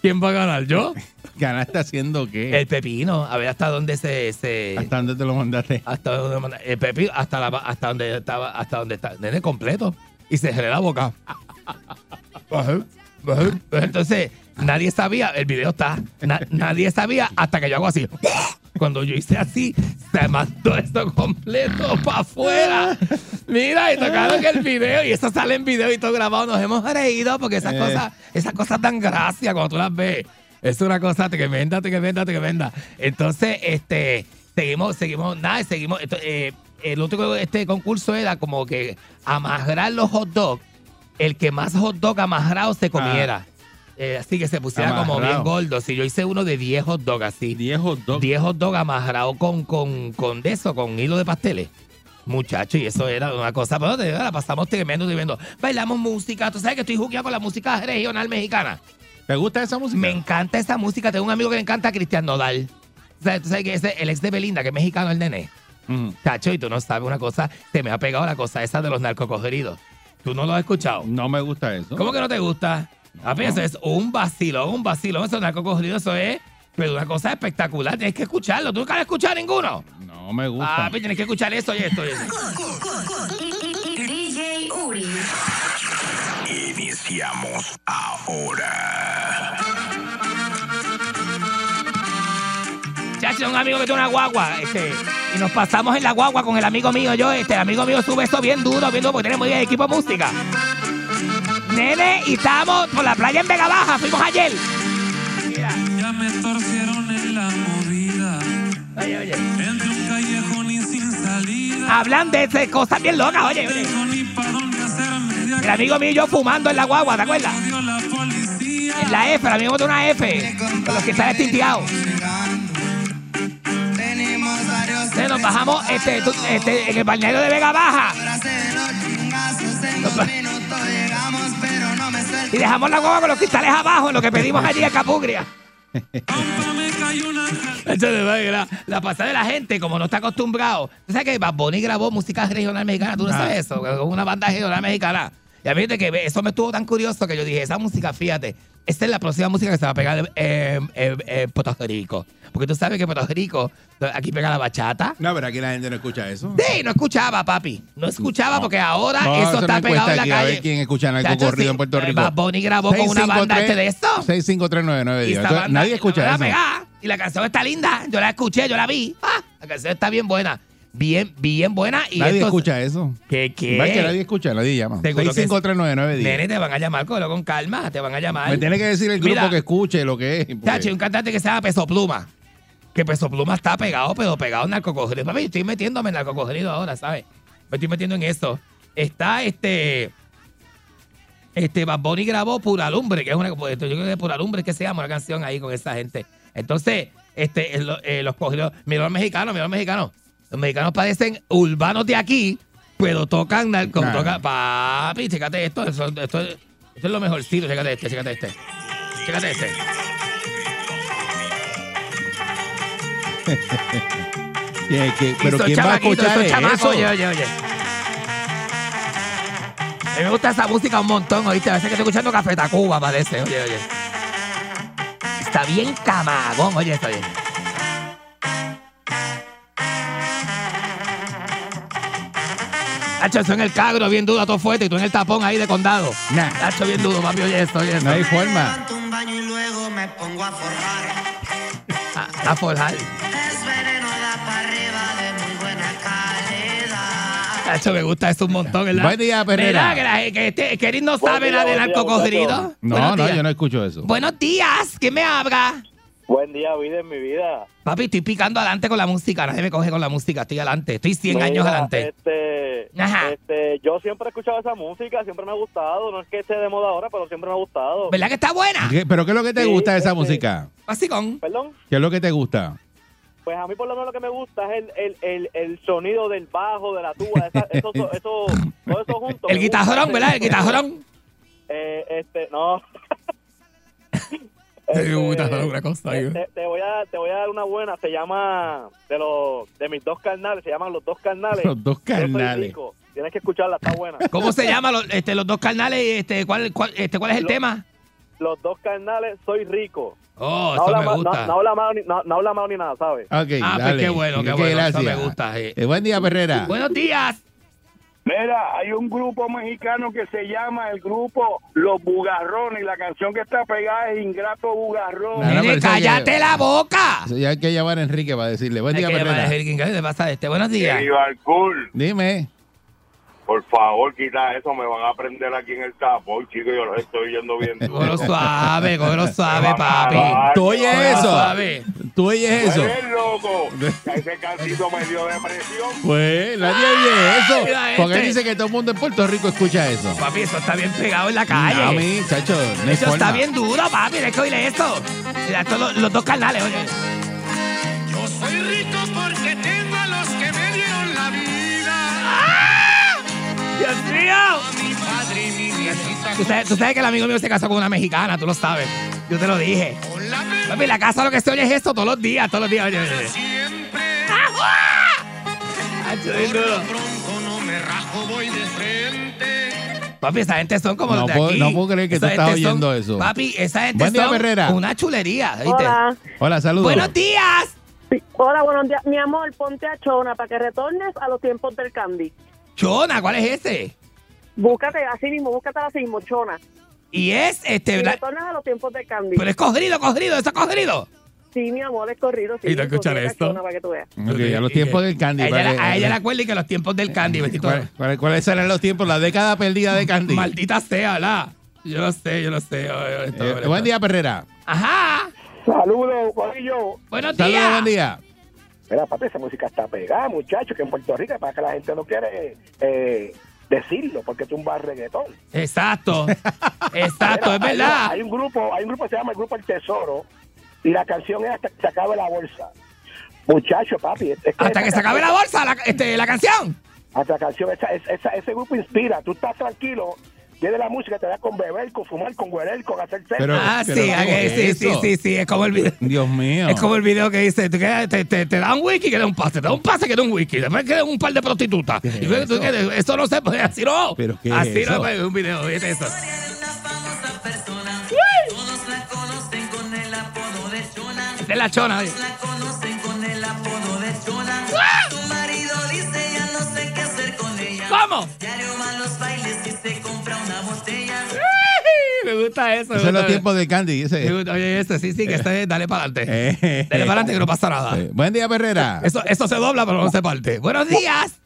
¿Quién va a ganar? ¿Yo? ¿Ganaste haciendo qué? El pepino, a ver hasta dónde se. se ¿Hasta dónde te lo mandaste? hasta dónde manda- el pepino, hasta, la, hasta donde estaba, hasta donde está, nene completo. Y se cerré la boca. Ajá. Entonces, nadie sabía, el video está, na- nadie sabía hasta que yo hago así. Cuando yo hice así, se mandó esto completo para afuera. Mira, y tocaron el video, y eso sale en video y todo grabado. Nos hemos reído porque esas Eh. cosas, esas cosas dan gracia cuando tú las ves. Es una cosa tremenda, tremenda, tremenda. Entonces, este, seguimos, seguimos, nada, seguimos. esto, eh, el otro este concurso era como que amarrar los hot dogs, el que más hot dog amarrado se comiera. Eh, así que se pusiera como bien Amarrado. gordo. Si yo hice uno de 10 hot dogs así. 10 hot dogs. 10 hot dogs amarrados con, con, con de eso, con hilo de pasteles. Muchacho, y eso era una cosa, pero de verdad, la pasamos tremendo, tremendo. Bailamos música, tú sabes que estoy jugueado con la música regional mexicana. ¿Te gusta esa música? Me encanta esa música, tengo un amigo que le encanta Cristian Nodal. O sea, tú sabes que ese, el ex de Belinda, que es mexicano, el nene. Chacho, y tú no sabes una cosa, se me ha pegado la cosa esa de los narcocogeridos. ¿Tú no lo has escuchado? No me gusta eso. ¿Cómo que no te gusta? A ver, eso es un vacilón, un vacilón. Eso narcocogeridos, eso es pero una cosa espectacular. Tienes que escucharlo. ¿Tú nunca has escuchado ninguno? No me gusta. Ah, pues tienes que escuchar esto y esto y esto. DJ Uri. Iniciamos ahora. Chacho, un amigo que tiene una guagua, este, y nos pasamos en la guagua con el amigo mío, yo, este, el amigo mío sube eso bien duro, bien duro, porque tenemos bien equipo de música. Nene, y estamos por la playa en Vega Baja, fuimos ayer. Mira, Ya me torcieron en la movida. oye, oye. Entre un callejón y sin salida. Hablan de ese- cosas bien locas, oye, oye. El amigo mío y yo fumando en la guagua, ¿te acuerdas? En la F, el amigo de una F, con los que están Entonces nos bajamos este, este, en el balneario de Vega Baja y dejamos la guagua con los cristales abajo en lo que pedimos allí a Capugria. Entonces, la, la pasada de la gente, como no está acostumbrado. ¿Tú sabes que Bad Bunny grabó música regional mexicana? ¿Tú no Ah. sabes eso? Con una banda regional mexicana. Y a mí que eso me estuvo tan curioso que yo dije, esa música, fíjate, esta es la próxima música que se va a pegar en en- en Puerto Rico. Porque tú sabes que Puerto Rico, aquí pega la bachata. No, pero aquí la gente no escucha eso. Sí, no escuchaba, papi. No escuchaba No. porque ahora a eso hacer está una pegado en la aquí, a calle. ver quién escucha Chacho, corrido sí, en Puerto eh, Rico. Bad Bunny grabó con una banda este de esto. 65399. Y digo. esta Entonces, banda Nadie escucha la eso. y la canción está linda. Yo la escuché, yo la vi. Ah, la canción está bien buena. Bien, bien buena. Y Nadie estos- escucha eso. ¿Qué, qué? Va, que nadie escucha, nadie llama. Seguro que 6539910. Nene, te van a llamar, con calma, te van a llamar. Me tiene que decir el grupo Mira, que escuche lo que es. porque- Tacho, hay un cantante que se llama Peso Pluma. Que Peso Pluma está pegado, pero pegado en narcocogido. Papi, estoy metiéndome en narcocogido ahora, ¿sabes? Me estoy metiendo en eso. Está este. Este, Bad Bunny grabó Pura Lumbre, que es una. pues, Yo creo que Pura Lumbre es que se llama una canción ahí con esa gente. Entonces, este, eh, lo- eh, los cogidos. Mira los mexicanos, mira los mexicanos. Los mexicanos parecen urbanos de aquí, pero tocan narco. Tocan- papi, chécate esto. Esto, esto, esto es lo mejorcito. Chécate este, chécate este. Chécate este. Pero ¿quién va a escuchar eso? Oye, oye, oye. A mí me gusta esa música un montón, oíste. A veces que estoy escuchando Café Tacuba, parece. Oye, oye. Está bien camagón, oye, está bien. Hacho, eso en el cagro, bien duro, todo fuerte, y tú en el tapón ahí de condado. Nah. Hacho, bien duro, papi, oye esto, oye esto. No hay forma. un baño y luego me pongo a forjar. A, a forjar. Es veneno da para arriba de muy buena calidad. Hacho, me gusta eso un montón, ¿verdad? Buen día, Perrera. Que, la- que, este, que no Buen sabe día, nada de buen día, narcocorrido. muchachos. No, no, yo no escucho eso. Buenos días, ¿quién me habla? Buen día, vida en mi vida. Papi, estoy picando adelante con la música. Nadie me coge con la música. Estoy adelante. Estoy 100 Mira, años adelante. Este, Ajá. este, yo siempre he escuchado esa música, siempre me ha gustado. No es que esté de moda ahora, pero siempre me ha gustado. ¿Verdad que está buena? ¿Qué- ¿Pero qué es lo que te Sí, gusta de esa este- música? Basicón. Perdón. ¿Qué es lo que te gusta? Pues a mí por lo menos lo que me gusta es el, el, el, el sonido del bajo, de la tuba, esa- eso, eso, eso, todo eso junto. El me guitarrón. ¿verdad? El guitarrón. Eh, este, no. Este, una cosa te, te voy a, te voy a dar una buena, se llama, de los, de mis dos carnales, se llaman los dos carnales. Los dos carnales. rico. Tienes que escucharla, está buena. ¿Cómo se llama los, este, los dos carnales? Este, ¿cuál, cuál, este, ¿Cuál es el tema? Los dos carnales, soy rico. Oh, no, eso habla me ma- gusta. no, no habla mal ni, no, no habla mal ni nada, ¿sabes? Ok, Ah, pues qué bueno, qué bueno. Eso gracias. me gusta. sí. Eh, buen día, Perrera. Buenos días. Mira, hay un grupo mexicano que se llama el grupo Los Bugarrones y la canción que está pegada es Ingrato Bugarrón. Nene, cállate ya- la boca. Ya hay que llamar a Enrique para decirle. Buen Hay día, que llamar a Perrera. Jerry King. ¿Qué pasa este? Buenos días. Dime. Por favor, quita eso, me van a prender aquí en el tapón, chicos, yo los estoy yendo bien. Cógelo suave, cógelo suave, papi. ¿Tú oyes eso? suave. ¿Tú oyes eso? Eres loco. Ese cantito me dio depresión. Pues nadie oye eso. Mira Porque él este. dice que todo el mundo en Puerto Rico escucha eso. Papi, eso está bien pegado en la calle. No, mi chacho, no Eso está bien duro, papi. Tienes que oírle esto. Mira, estos los, los dos canales, oye. Yo soy rico porque tengo ¡Dios mío! Tú sabes, tú sabes que el amigo mío se casó con una mexicana, tú lo sabes. Yo te lo dije. Papi, la casa lo que se oye es esto todos los días, todos los días. Oye, oye. Papi, esa gente son como No los de puedo- aquí. no puedo creer que tú Esa estás gente son- oyendo eso. Papi, esa gente Buen día, son Herrera. una chulería, ¿viste? Hola. Hola, saludos. Buenos días. Hola, buenos días. Mi amor, ponte a Chona para que retornes a los tiempos del candy. Chona, ¿cuál es ese? Búscate así mismo, búscate así mismo, Chona. Y es este. Y retornas a los tiempos del candy. Pero es corrido, corrido, eso es corrido. Sí, mi amor, es corrido. Sí, ¿Y Búscate a esto? Chona para que tú veas. Ok, a los tiempos del Candy. A ella, la- a ella le acuerda y que los tiempos del candy, bendito. ¿Cuál- cuál- ¿Cuáles serán los tiempos? La década perdida de Candy. Maldita sea, la. Yo lo sé, yo lo sé. oye, esto, Eh, buen día, Perrera. Ajá. Saludos, Corillo. Buenos Saludos, días. buen día. Mira, papi, esa música está pegada, muchachos, que en Puerto Rico para que la gente no quiere eh, decirlo, porque bar reggaetón. Exacto. Exacto, Mira, es verdad. Hay, hay un grupo, hay un grupo que se llama el grupo El Tesoro y la canción es hasta que se acabe la bolsa. Muchacho, papi, es- es Hasta que se acabe la bolsa, la, este, la canción. Hasta la canción, esa- esa- ese grupo inspira. Tú estás tranquilo, viene la música, te da con beber, con fumar, con hueler, con hacer sexo. Pero- ah, pero sí, ¿cómo ah, es sí, sí, sí, sí, es como el video. Dios mío. Es como el video que dice, que te, te, te da un wiki que da un pase, te da un pase que da un wiki, después que da un par de prostitutas. ¿Qué es Y luego tú eso? que- eso no se puede, así no. ¿Pero qué es así eso? no es un video, fíjate eso. Todos la conocen con el apodo de Chona. Es la chona. oye. La conocen con el apodo de Chona. ¡Ah! Tu marido dice ya no sé qué hacer con ella. ¿Cómo? Me gusta eso. Esos son los tiempos de Candy. Ese. Gusta, Oye, ese, sí, sí, que este, dale para adelante. Eh. Dale para adelante que no pasa nada. Eh, Buen día, Perrera. Eso, eso se dobla, pero no se parte. Buenos días.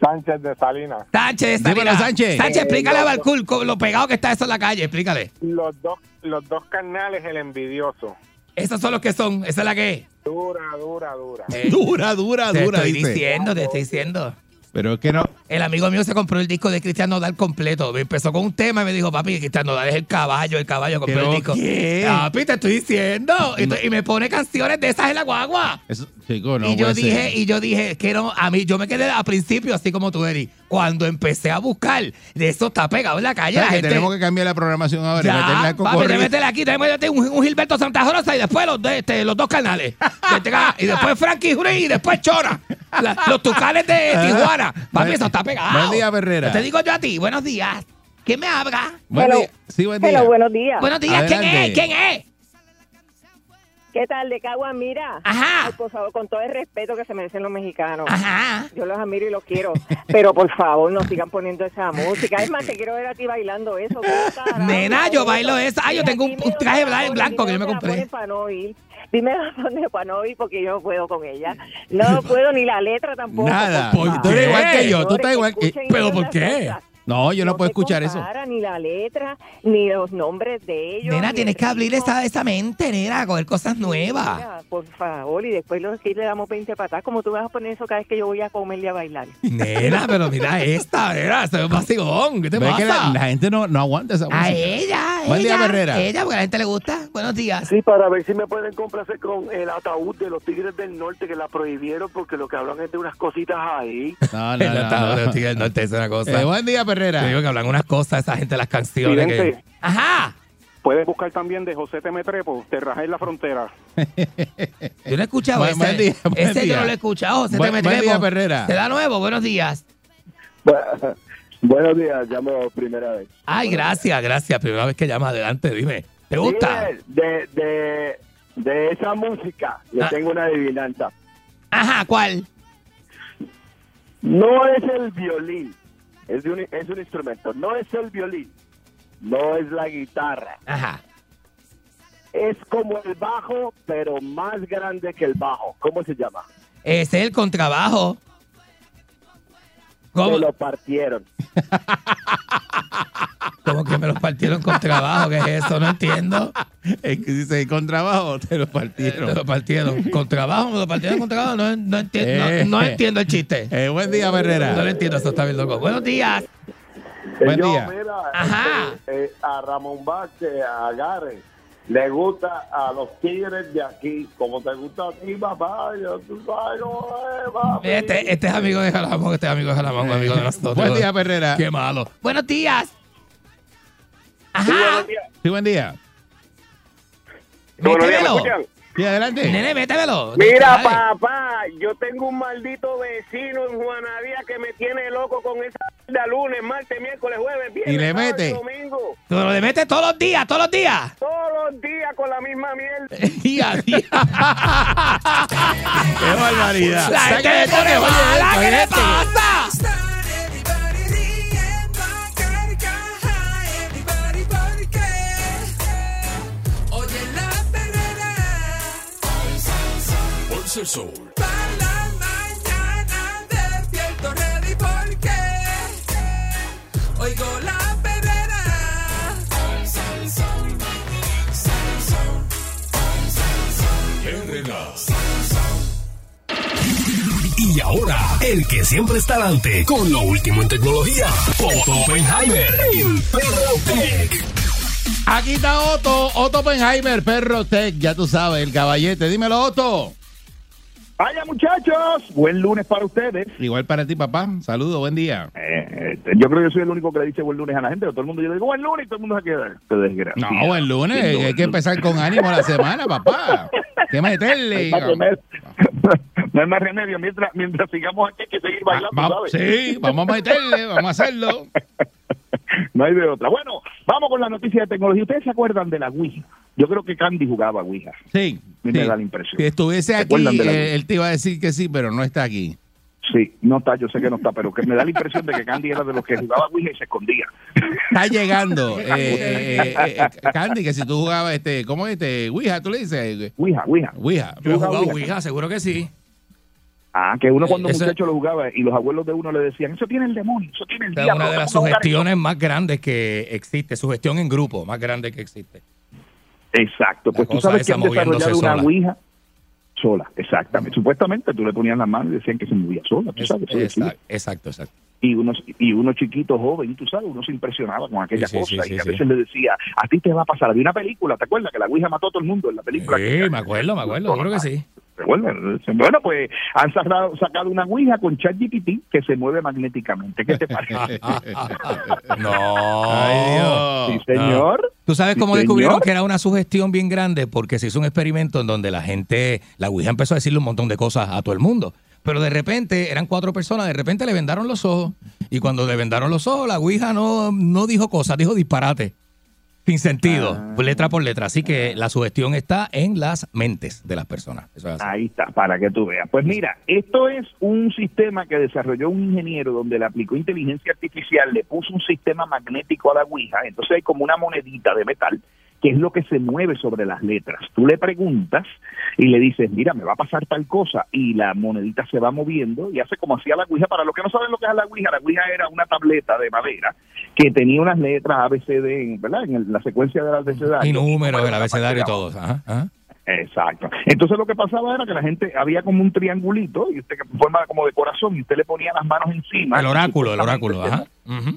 Sánchez de Salinas. Sánchez, Dímelo, Salinas. Sánchez. Sánchez, Eh, explícale a Balcool co- lo pegado que está eso en la calle. Explícale. Los dos, los dos canales, el envidioso. Esos son los que son. Esa es la que es. Dura, dura, dura. Eh, Dura, dura, te dura, estoy dice. diciendo, te estoy diciendo. Pero es que no. El amigo mío se compró el disco de Cristian Nodal completo. Me empezó con un tema y me dijo, papi, Cristian Nodal es el caballo, el caballo, compré ¿Pero el disco. qué? Papi, te estoy diciendo. Y, me pone canciones de esas en la guagua. Eso, chico, no y yo dije, ser. y yo dije, que no, a mí, yo me quedé a principio así como tú, Eri. Cuando empecé a buscar, de eso está pegado en la calle. La ¿Sabes que gente, tenemos que cambiar la programación ahora ya, meterle al papi, te métele aquí, te métele un, un Gilberto Santa Rosa y después los, de, este, los dos canales. y después Frankie Ruiz y después Chora. La- los tucales de Tijuana. Papi, Buen- eso está pegado. Buen día, Herrera. Te digo yo a ti, buenos días. ¿Quién me habla? Buen Hello. día. Sí, buen día. Hello, buenos días. Buenos días, ¿quién es? ¿Quién es? ¿Qué tal de Cagua? Mira. Ajá. Ay, por favor, con todo el respeto que se merecen los mexicanos. Ajá. Yo los admiro y los quiero. Pero por favor, no sigan poniendo esa música. Es más, te quiero ver a ti bailando eso. Nena, yo bailo esa. Ay, yo tengo un, traje blanco que yo me compré. para no ir. Dime dónde ir porque yo no puedo con ella. No puedo ni la letra tampoco. Nada. por Tú eres igual que yo. Tú estás igual que. ¿Pero por qué? No, yo no, puedo escuchar eso. Ni la letra, ni los nombres de ellos. Nena, tienes el que abrir esa, esa mente, nena, a coger cosas nuevas. Mira, por favor, y después los que le damos 20 patas. como tú vas a poner eso cada vez que yo voy a comerle a bailar? Nena, pero mira esta, nena, se ve un vacilón. ¿Qué te Ves que la, pasa? la gente no, no aguanta esa música. A ella, Buen día, Herrera. ella, porque a la gente le gusta. Buenos días. Sí, para ver si me pueden complacer con el ataúd de los Tigres del Norte que la prohibieron porque lo que hablan es de unas cositas ahí. No, no, El no, atado de no. Tigre del Norte es una cosa. Eh, buen día, Perrera. Te digo que hablan unas cosas, esa gente, las canciones. Que... Ajá. Puedes buscar también de José Temetrepo, Te rajé en la frontera. Yo no he escuchado Buen- ese. buen día, buen ese yo no lo he escuchado. Se Buen- te buen día, Perrera. Te da nuevo. Buenos días. Buenos días, llamo primera vez. Ay, gracias, gracias. Primera vez que llamas adelante, dime. ¿Te gusta? De, de, de esa música, le Ah. tengo una adivinanza. Ajá, ¿cuál? No es el violín, es, de un, es un instrumento. No es el violín, no es la guitarra. Ajá. Es como el bajo, pero más grande que el bajo. ¿Cómo se llama? Es el contrabajo. ¿Cómo? Se lo partieron. Como que me los partieron con trabajo, ¿qué es eso? No entiendo. Es que dice, con trabajo te lo Me partieron. lo partieron. Con trabajo, me lo partieron con trabajo. No, no, entiendo, Eh. no, no entiendo el chiste. Eh, buen día, Perrera. No lo entiendo, eso está bien loco. Buenos días. Buen Yo, día. mira, Ajá. este, eh, a Ramón Vázquez, a Garen, le gusta a los tigres de aquí, como te gusta a ti, papá. Yo, tú sabes cómo es, papi. Este, este es amigo de Jalamón, este es amigo de Jalamón, amigo de nosotros. Buen día, Perrera. Qué malo. Buenos días. Ajá. Sí, buen día. Buenos días, ¿me Métemelo. escuchan? Sí, adelante. Nene, métemelo. Mira, Dale. papá, yo tengo un maldito vecino en Juanadía que me tiene loco con esa mierda lunes, martes, miércoles, jueves, viernes, Y le sábado mete. domingo. Pero le metes todos los días, todos los días. Todos los días con la misma mierda. Día a día. Qué barbaridad. La gente le pone mala, ¿qué le pasa? El sol. Para la mañana despierto ready porque oigo la perrera. Y ahora, el que siempre está adelante con lo último en tecnología, Otto Oppenheimer, el Perro Tech. Aquí está Otto, Otto Oppenheimer, Perro Tech, ya tú sabes, el caballete. Dímelo, Otto. Vaya muchachos, buen lunes para ustedes. Igual para ti, papá. Saludos, buen día. Eh, eh, yo creo que yo soy el único que le dice buen lunes a la gente, pero todo el mundo yo le digo buen lunes y todo el mundo se queda. Desgracia. No, buen lunes. Hay que empezar con ánimo la semana, papá. Que meterle. No hay más remedio. Mientras, mientras sigamos aquí hay que seguir bailando, Va- ¿sabes? sí, vamos a meterle, vamos a hacerlo. No hay de otra. Bueno, vamos con la noticia de tecnología. ¿Ustedes se acuerdan de la Ouija? Yo creo que Candy jugaba Ouija. Sí. A mí sí. me da la impresión. Si estuviese ¿Se aquí, eh, él te iba a decir que sí, pero no está aquí. Sí, no está, yo sé que no está, pero que me da la impresión de que Candy era de los que jugaba Ouija y se escondía. está llegando. eh, eh, Candy, que si tú jugabas, este, ¿cómo es este? Ouija, tú le dices. Ouija, Ouija. Ouija. Yo he jugaba jugado Ouija? Ouija, seguro que sí. Ah, que uno cuando Eso- muchacho lo jugaba y los abuelos de uno le decían, eso tiene el demonio, eso tiene el Esa es diablo. una de las sugestiones más grandes que existe, sugestión en grupo, más grande que existe. Exacto, pues tú cosa sabes que han desarrollado una sola. Ouija sola, exactamente. Supuestamente tú le ponías las manos y decían que se movía sola, tú sabes. Exacto, exacto, exacto. Y uno, y uno chiquito, joven, tú sabes, uno se impresionaba con aquella Sí, sí, cosa sí, y a veces le decía, a ti te va a pasar. Había una película, ¿te acuerdas? Que la Ouija mató a todo el mundo en la película. Sí, me acuerdo, me acuerdo, seguro que sí. Recuerden, Bueno, pues han sacado, sacado una Ouija con ChatGPT que se mueve magnéticamente. ¿Qué te parece? No. Ay, Dios. Sí, señor. ¿Tú sabes Sí, cómo señor. descubrieron que era una sugestión bien grande? Porque se hizo un experimento en donde la gente, la Ouija empezó a decirle un montón de cosas a todo el mundo. Pero de repente, eran cuatro personas, de repente le vendaron los ojos. Y cuando le vendaron los ojos, la Ouija no, no dijo cosas, dijo disparate. Sin sentido, Ah. letra por letra. Así que la sugestión está en las mentes de las personas. Eso es así. Ahí está, para que tú veas. Pues mira, esto es un sistema que desarrolló un ingeniero donde le aplicó inteligencia artificial, le puso un sistema magnético a la Ouija, entonces hay como una monedita de metal que es lo que se mueve sobre las letras. Tú le preguntas y le dices, mira, me va a pasar tal cosa, y la monedita se va moviendo y hace como hacía la Ouija. Para los que no saben lo que es la Ouija, la Ouija era una tableta de madera que tenía unas letras A, B, C, D, ¿verdad? En el- la secuencia del abecedario. Y números, el Bueno, abecedario y la parte de todo. Ajá, ajá. Exacto. Entonces lo que pasaba era que la gente había como un triangulito y usted que forma como de corazón y usted le ponía las manos encima. El oráculo, el oráculo, supuestamente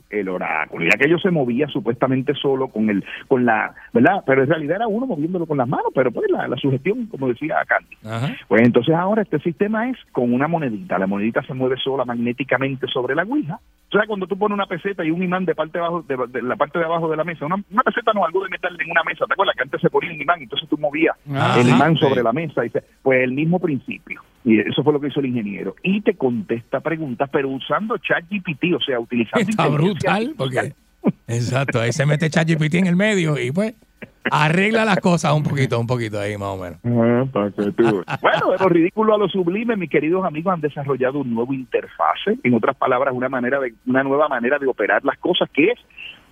El oráculo. Y aquello se movía supuestamente solo con el, con la, ¿verdad? Pero en realidad era uno moviéndolo con las manos, pero pues la, la sugestión, como decía Candy. Ajá. Pues entonces ahora este sistema es con una monedita. La monedita se mueve sola magnéticamente sobre la Ouija. O sea, cuando tú pones una peseta y un imán de parte de abajo, de, de la parte de abajo de la mesa, una, una peseta no, algo de metal en una mesa, ¿te acuerdas? Que antes se ponía un imán y entonces tú movías Ah, el imán Sí. sobre la mesa. Y se- pues el mismo principio. Y eso fue lo que hizo el ingeniero. Y te contesta preguntas, pero usando ChatGPT, o sea, utilizando Está inteligencia brutal, porque. Exacto, ahí se mete ChatGPT en el medio y pues arregla las cosas un poquito, un poquito ahí más o menos. Ah, para que tú- Bueno, de lo ridículo a lo sublime, mis queridos amigos han desarrollado un nuevo interfase, en otras palabras, una manera de una nueva manera de operar las cosas que es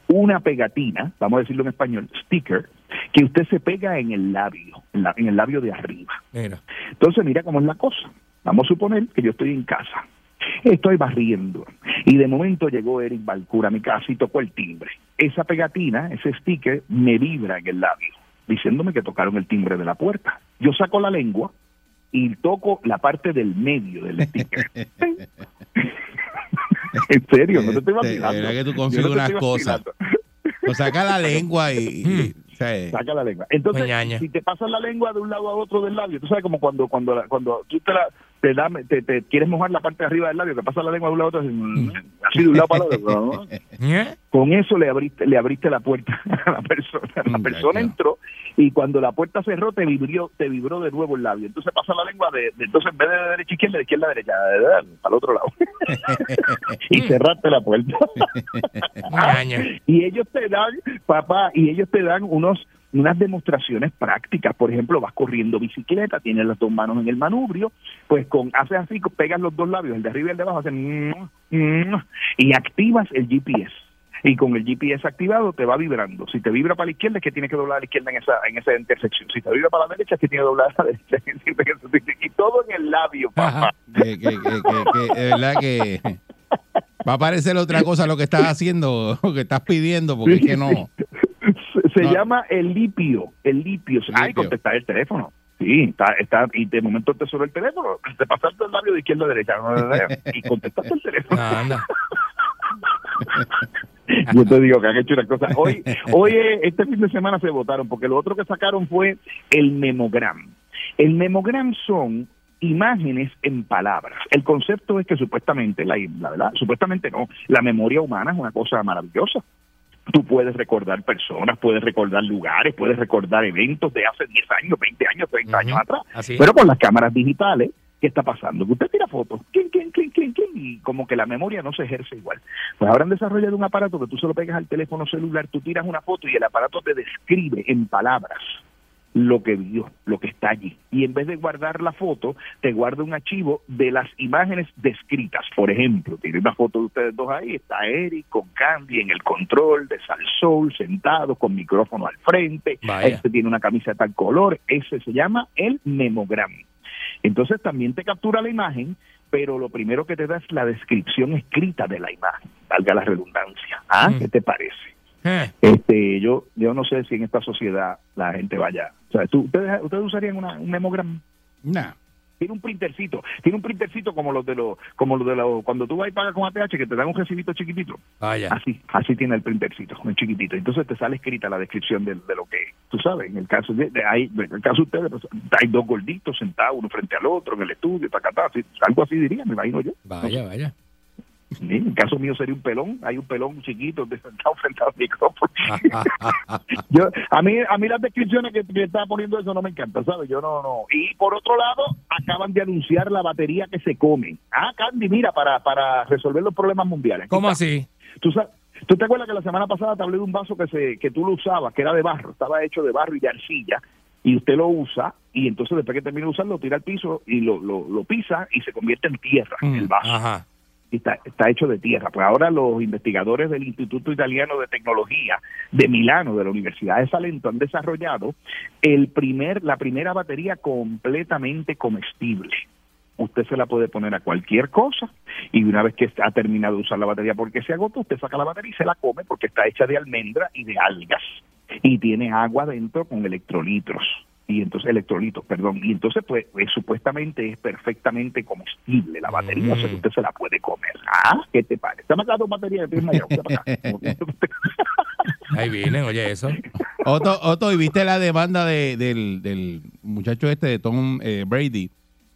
una pegatina, vamos a decirlo en español, sticker, que usted se pega en el labio, en, la- en el labio de arriba. Mira. Entonces, mira cómo es la cosa. Vamos a suponer que yo estoy en casa. Estoy barriendo. Y de momento llegó Eric Balcura a mi casa y tocó el timbre. Esa pegatina, ese sticker, me vibra en el labio, diciéndome que tocaron el timbre de la puerta. Yo saco la lengua y toco la parte del medio del sticker. en serio, no te estoy Este, vacilando. verdad que tú Yo consigues no cosas. O saca la lengua y. y- o sea, Saca la lengua. Entonces, Peñaña. si te pasas la lengua de un lado a otro del labio, tú sabes como cuando cuando la- cuando tú te, la, te, da- te, te quieres mojar la parte de arriba del labio, que pasa la lengua de un lado a otro, así, así de un lado para el otro. ¿no? ¿Eh? Con eso le abriste le abriste la puerta a la persona. La persona entró y cuando la puerta cerró te vibró te vibró de nuevo el labio. Entonces pasa la lengua de, de- entonces en vez de derecha a izquierda, de izquierda a derecha, el otro lado. y cerraste la puerta. y ellos te dan, papá, y ellos te dan unos unas demostraciones prácticas, por ejemplo, vas corriendo bicicleta, tienes las dos manos en el manubrio, pues con haces así, pegas los dos labios, el de arriba y el de abajo, hacen mm, mm, y activas el GPS. Y con el GPS activado te va vibrando. Si te vibra para la izquierda es que tiene que doblar a la izquierda en esa en esa intersección. Si te vibra para la derecha es que tiene que doblar a la derecha. Y todo en el labio, papá. que de verdad que va a parecer otra cosa lo que estás haciendo, lo que estás pidiendo, porque es que no. Se, No. llama el lipio, el lipio. Ay, contestar el teléfono. Sí, está, está, y de momento te suena el teléfono, te pasaste el labio de izquierda a derecha y contestaste el teléfono. anda. Yo te digo que han hecho una cosa. Hoy, hoy eh, este fin de semana se votaron, porque lo otro que sacaron fue el memogram. El memogram son imágenes en palabras. El concepto es que supuestamente, la, la verdad, supuestamente no, la memoria humana es una cosa maravillosa. Tú puedes recordar personas, puedes recordar lugares, puedes recordar eventos de hace 10 años, 20 años, 30 años atrás. Así. Pero con las cámaras digitales, ¿qué está pasando? Que usted tira fotos, clink, clink, clink, clink, clink, y como que la memoria no se ejerce igual. Pues ahora han desarrollado un aparato que tú solo pegas al teléfono celular, tú tiras una foto y el aparato te describe en palabras lo que vio, lo que está allí. Y en vez de guardar la foto, te guarda un archivo de las imágenes descritas. Por ejemplo, tiene una foto de ustedes dos ahí, está Eric con Candy en el control de Sal Soul, sentado con micrófono al frente, Vaya. este tiene una camisa de tal color, ese se llama el memogram. Entonces también te captura la imagen, pero lo primero que te da es la descripción escrita de la imagen, valga la redundancia. ¿Ah? ¿Qué te parece? Eh, Este, yo, yo no sé si en esta sociedad la gente vaya. O sea, ¿tú- ustedes, ustedes usarían una, un memogram. Nah. Tiene un printercito, tiene un printercito como los de los, como los de los, cuando tú vas y pagas con ATH que te dan un recibito chiquitito. Vaya. Así, así tiene el printercito, un chiquitito. Entonces te sale escrita la descripción de, de lo que, tú sabes, en el caso de, de ahí, en el caso de ustedes, pues, hay dos gorditos sentados uno frente al otro en el estudio, tacatá, así, algo así diría, me imagino yo. Vaya, vaya. En el caso mío sería un pelón, hay un pelón chiquito de sentado frente al micrófono. yo, a mí, a mí las descripciones que, que está poniendo eso no me encantan, ¿sabes? Yo no, no. Y por otro lado, acaban de anunciar la batería que se come. Ah, Candy, mira, para, para resolver los problemas mundiales. ¿Cómo así? ¿Tú, sa- ¿Tú te acuerdas que la semana pasada te hablé de un vaso que, se, que tú lo usabas, que era de barro, estaba hecho de barro y de arcilla, y usted lo usa, y entonces después que termina de usarlo, lo tira al piso y lo, lo, lo pisa y se convierte en tierra, el vaso. Ajá. Está, hecho de tierra. Pues ahora los investigadores del Instituto Italiano de Tecnología de Milano, de la Universidad de Salento, han desarrollado el primer, la primera batería completamente comestible. Usted se la puede poner a cualquier cosa y una vez que ha terminado de usar la batería porque se agotó, usted saca la batería y se la come porque está hecha de almendra y de algas y tiene agua dentro con electrolitos y entonces electrolitos, perdón, y entonces pues, pues, supuestamente es perfectamente comestible la batería, o sea que usted se la puede comer. Ah, ¿qué te parece? Dame acá dos baterías de. Ahí vienen, oye, eso. Otto, Otto, ¿y viste la demanda de- del, del muchacho este de Tom eh, Brady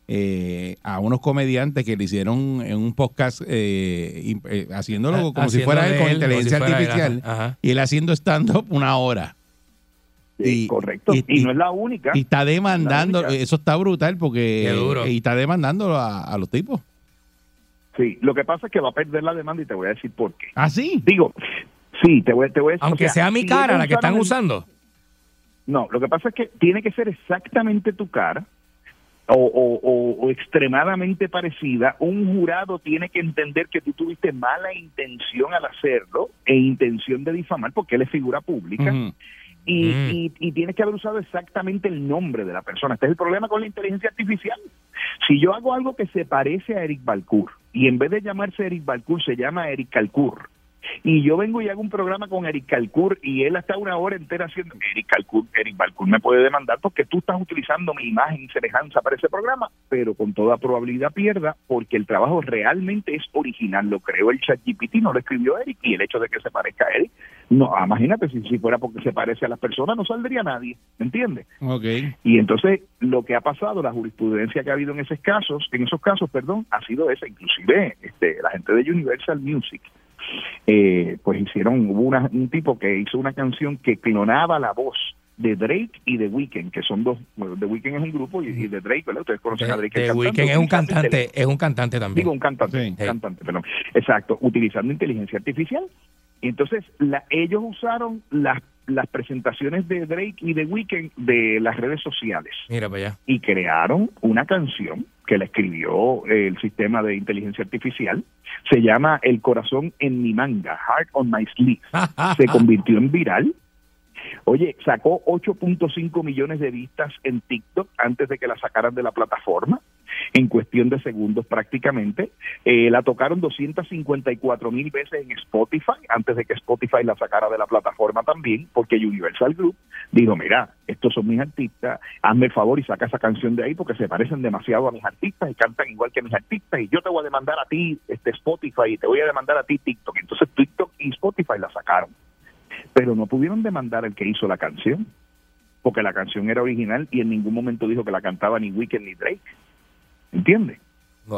eh, a unos comediantes que le hicieron en un podcast eh, eh, haciéndolo Ah, como si fuera él con él, inteligencia si él, artificial ajá, ajá. y él haciendo stand-up una hora? Sí, correcto. Y, no es la única. Y está demandando, eso está brutal porque Qué duro. y está demandando a, a los tipos. Sí, lo que pasa es que va a perder la demanda y te voy a decir por qué. ¿Ah, sí? Digo, sí, te voy, te voy a decir. Aunque o sea, sea mi cara la que están el- usando. No, lo que pasa es que tiene que ser exactamente tu cara o, o- o- o extremadamente parecida. Un jurado tiene que entender que tú tuviste mala intención al hacerlo e intención de difamar porque él es figura pública. Y, Mm. y, y tienes que haber usado exactamente el nombre de la persona. Este es el problema con la inteligencia artificial. Si yo hago algo que se parece a Eric Balcour y en vez de llamarse Eric Balcour se llama Eric Calcour y yo vengo y hago un programa con Eric Calcour y él está una hora entera haciendo Eric Calcour, Eric Balcour me puede demandar porque tú estás utilizando mi imagen y semejanza para ese programa, pero con toda probabilidad pierda porque el trabajo realmente es original, lo creó el ChatGPT, no lo escribió Eric y el hecho de que se parezca a Eric, no, ah, imagínate si, si fuera porque se parece a las personas no saldría nadie, ¿me entiendes? Ok. Y entonces lo que ha pasado, la jurisprudencia que ha habido en esos casos, en esos casos, perdón, ha sido esa. Inclusive este, la gente de Universal Music, eh, pues hicieron, hubo una- un tipo que hizo una canción que clonaba la voz de Drake y de Weeknd, que son dos, bueno, The Weeknd es un grupo y, y de Drake, ¿verdad? Ustedes conocen a Drake. The Weeknd es un cantante, es un cantante también. Digo, un cantante, cantante, perdón. Exacto, utilizando inteligencia artificial. Entonces, la, ellos usaron las, las presentaciones de Drake y de Weeknd de las redes sociales Mira para allá. y crearon una canción que la escribió eh, el sistema de inteligencia artificial. Se llama El corazón en mi manga, Heart on my sleeve. Se convirtió en viral. Oye, sacó 8.5 millones de vistas en TikTok antes de que la sacaran de la plataforma, en cuestión de segundos prácticamente. Eh, la tocaron 254 mil veces en Spotify antes de que Spotify la sacara de la plataforma también, porque Universal Group dijo, mira, estos son mis artistas, hazme el favor y saca esa canción de ahí porque se parecen demasiado a mis artistas y cantan igual que mis artistas y yo te voy a demandar a ti este Spotify y te voy a demandar a ti TikTok. Entonces TikTok y Spotify la sacaron pero no pudieron demandar al que hizo la canción, porque la canción era original y en ningún momento dijo que la cantaba ni Weekend ni Drake. ¿Entiendes?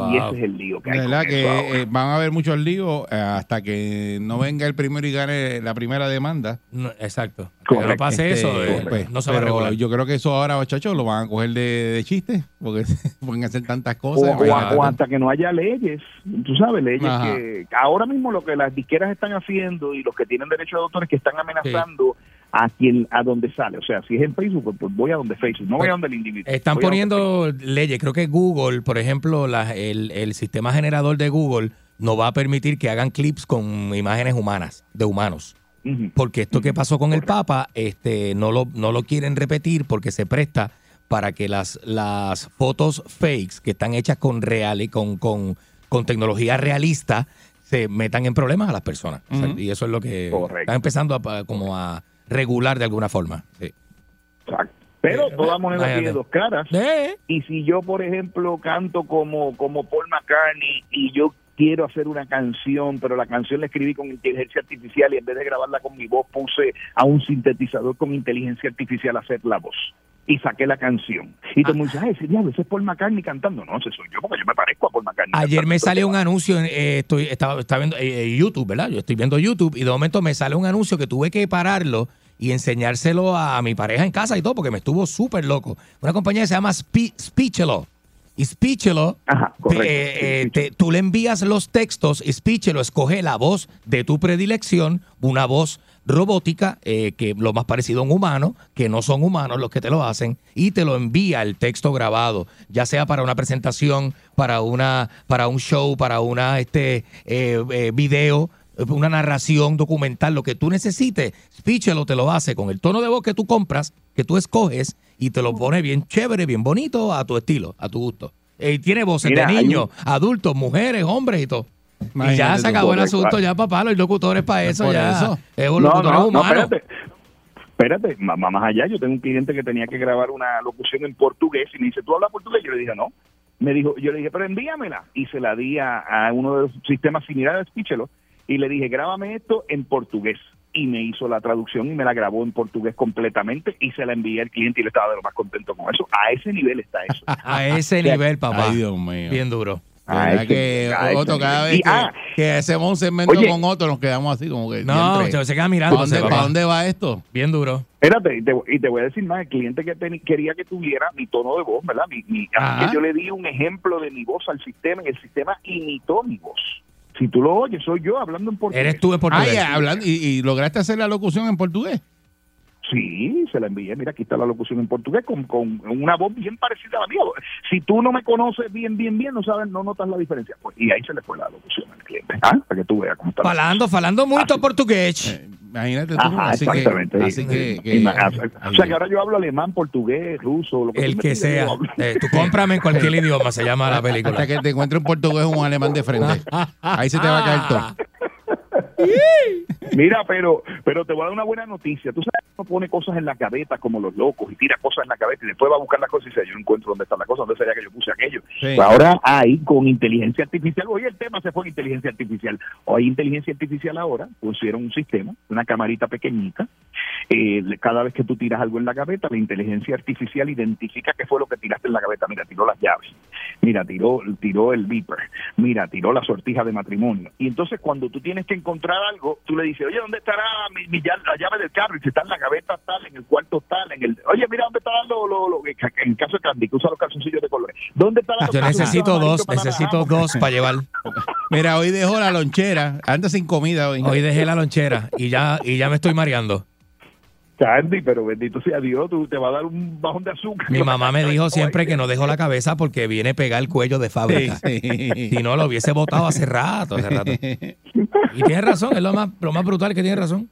Y ese es el lío que hay. De verdad que eh, van a haber muchos líos eh, hasta que no venga el primero y gane la primera demanda. No, exacto. Que no pase eso, eh, no se va a pero yo creo que eso ahora, muchachos, lo van a coger de, de chiste, porque pueden hacer tantas cosas. o- hasta que no haya leyes, tú sabes, leyes Ajá. que ahora mismo lo que las disqueras están haciendo y los que tienen derecho de autor es que están amenazando a quien a donde sale. O sea, si es en Facebook, pues, pues voy a donde Facebook, no voy a donde el individuo. Están poniendo leyes. Creo que Google, por ejemplo, la- el, el sistema generador de Google no va a permitir que hagan clips con imágenes humanas, de humanos. Porque esto que pasó con el Papa, este, no lo, no lo quieren repetir porque se presta para que las, las fotos fakes que están hechas con real y con, con, con tecnología realista se metan en problemas a las personas. O sea, Ujú. y eso es lo que están empezando a, como a regular de alguna forma. Sí. Pero Eh, toda moneda tiene dos caras. Y si yo, por ejemplo, canto como, como Paul McCartney y yo quiero hacer una canción, pero la canción la escribí con inteligencia artificial y en vez de grabarla con mi voz puse a un sintetizador con inteligencia artificial a hacer la voz. Y saqué la canción. Y todo el mundo dice, ay, ese diablo, ese es Paul McCartney cantando. No, ese soy yo, porque yo me parezco a Paul McCartney. Ayer me salió un anuncio, en, eh, estoy, estaba, estaba viendo eh, eh, YouTube, ¿verdad? Yo estoy viendo YouTube y de momento me sale un anuncio que tuve que pararlo y enseñárselo a mi pareja en casa y todo, porque me estuvo súper loco. Una compañía que se llama Spe- Speechelo. Correcto, eh, eh, tú le envías los textos escoge la voz de tu predilección, una voz robótica, eh, que lo más parecido a un humano, que no son humanos los que te lo hacen, y te lo envía el texto grabado, ya sea para una presentación, para una, para un show, para una este eh, eh, video, una narración documental, lo que tú necesites, Speechelo te lo hace con el tono de voz que tú compras, que tú escoges, y te lo pone bien chévere, bien bonito, a tu estilo, a tu gusto. Eh, tiene voces Mira, de niños, un- adultos, mujeres, hombres y todo. Y ya se acabó el asunto, ya papá, los locutores para eso, Por ya. eso. Es No, un locutor no, no, humano. espérate. Espérate, más allá, yo tengo un cliente que tenía que grabar una locución en portugués y me dice, ¿tú hablas portugués? Yo le dije, no. Me dijo, yo le dije, pero envíamela. Y se la di a, a uno de los sistemas similares a Speechelo y le dije, grábame esto en portugués. Y me hizo la traducción y me la grabó en portugués completamente y se la envié al cliente y le estaba de lo más contento con eso. A ese nivel está eso. A ese O sea, nivel, papá. Ay, Dios mío. Bien duro. A ¿Verdad ese- que Otto, cada vez Y, que, ah, que hacemos un segmento Oye. con otro nos quedamos así como que No, siempre, se queda mirando, ¿Para dónde, se va. para dónde va esto? Bien duro. Espérate, y te, y te voy a decir más, el cliente que teni- quería que tuviera mi tono de voz, ¿verdad? Mi, mi- que yo le di un ejemplo de mi voz al sistema y el sistema imitó mi voz. Si tú lo oyes, soy yo hablando en portugués. Eres tú en portugués. Ah, ya, hablando, y, y lograste hacer la locución en portugués. Sí, se la envié. Mira, aquí está la locución en portugués con, con una voz bien parecida a la mía. Si tú no me conoces bien, bien, bien, no sabes, no notas la diferencia. Pues, y ahí se le fue la locución al cliente. Ah, para que tú veas cómo está. la Falando, falando mucho portugués. Imagínate tú. Ajá, así que, exactamente. así que, que- Ima- o sea que ahora yo hablo alemán, portugués, ruso, lo que El tú me que sea. Eh, tú cómprame en cualquier idioma, se llama la película. hasta que te encuentres en portugués un alemán de frente. Ahí se te va a caer todo. Mira, pero pero te voy a dar una buena noticia. Tú sabes que uno pone cosas en la gaveta como los locos y tira cosas en la gaveta y después va a buscar las cosas y dice, yo no encuentro dónde está la cosa, dónde sería que yo puse aquello. Sí. Pues ahora hay con inteligencia artificial, hoy el tema se fue en inteligencia artificial. Hay inteligencia artificial ahora, pusieron un sistema, una camarita pequeñita. eh, cada vez que tú tiras algo en la gaveta, la inteligencia artificial identifica qué fue lo que tiraste en la gaveta. Mira, tiró las llaves. Mira, tiró, tiró el beeper. Mira, tiró la sortija de matrimonio. Y entonces cuando tú tienes que encontrar algo, tú le dices, oye, ¿dónde estará mi, mi la llave del carro? Y si está en la gaveta tal, en el cuarto tal, en el... Oye, mira, ¿dónde está lo, lo, lo- en caso de Candy, que usa los calzoncillos de colores? ¿Dónde está la Yo necesito dos, necesito dos para llevar. Mira, hoy dejó la lonchera, anda sin comida hoy. Hoy dejé la lonchera y ya, y ya me estoy mareando. Candy, pero bendito sea Dios, tú te va a dar un bajón de azúcar. Mi mamá me dijo siempre que no dejo la cabeza porque viene pegar el cuello de fábrica. Si no, lo hubiese botado hace rato, hace rato. Y tiene razón, es lo más, lo más brutal que tiene razón.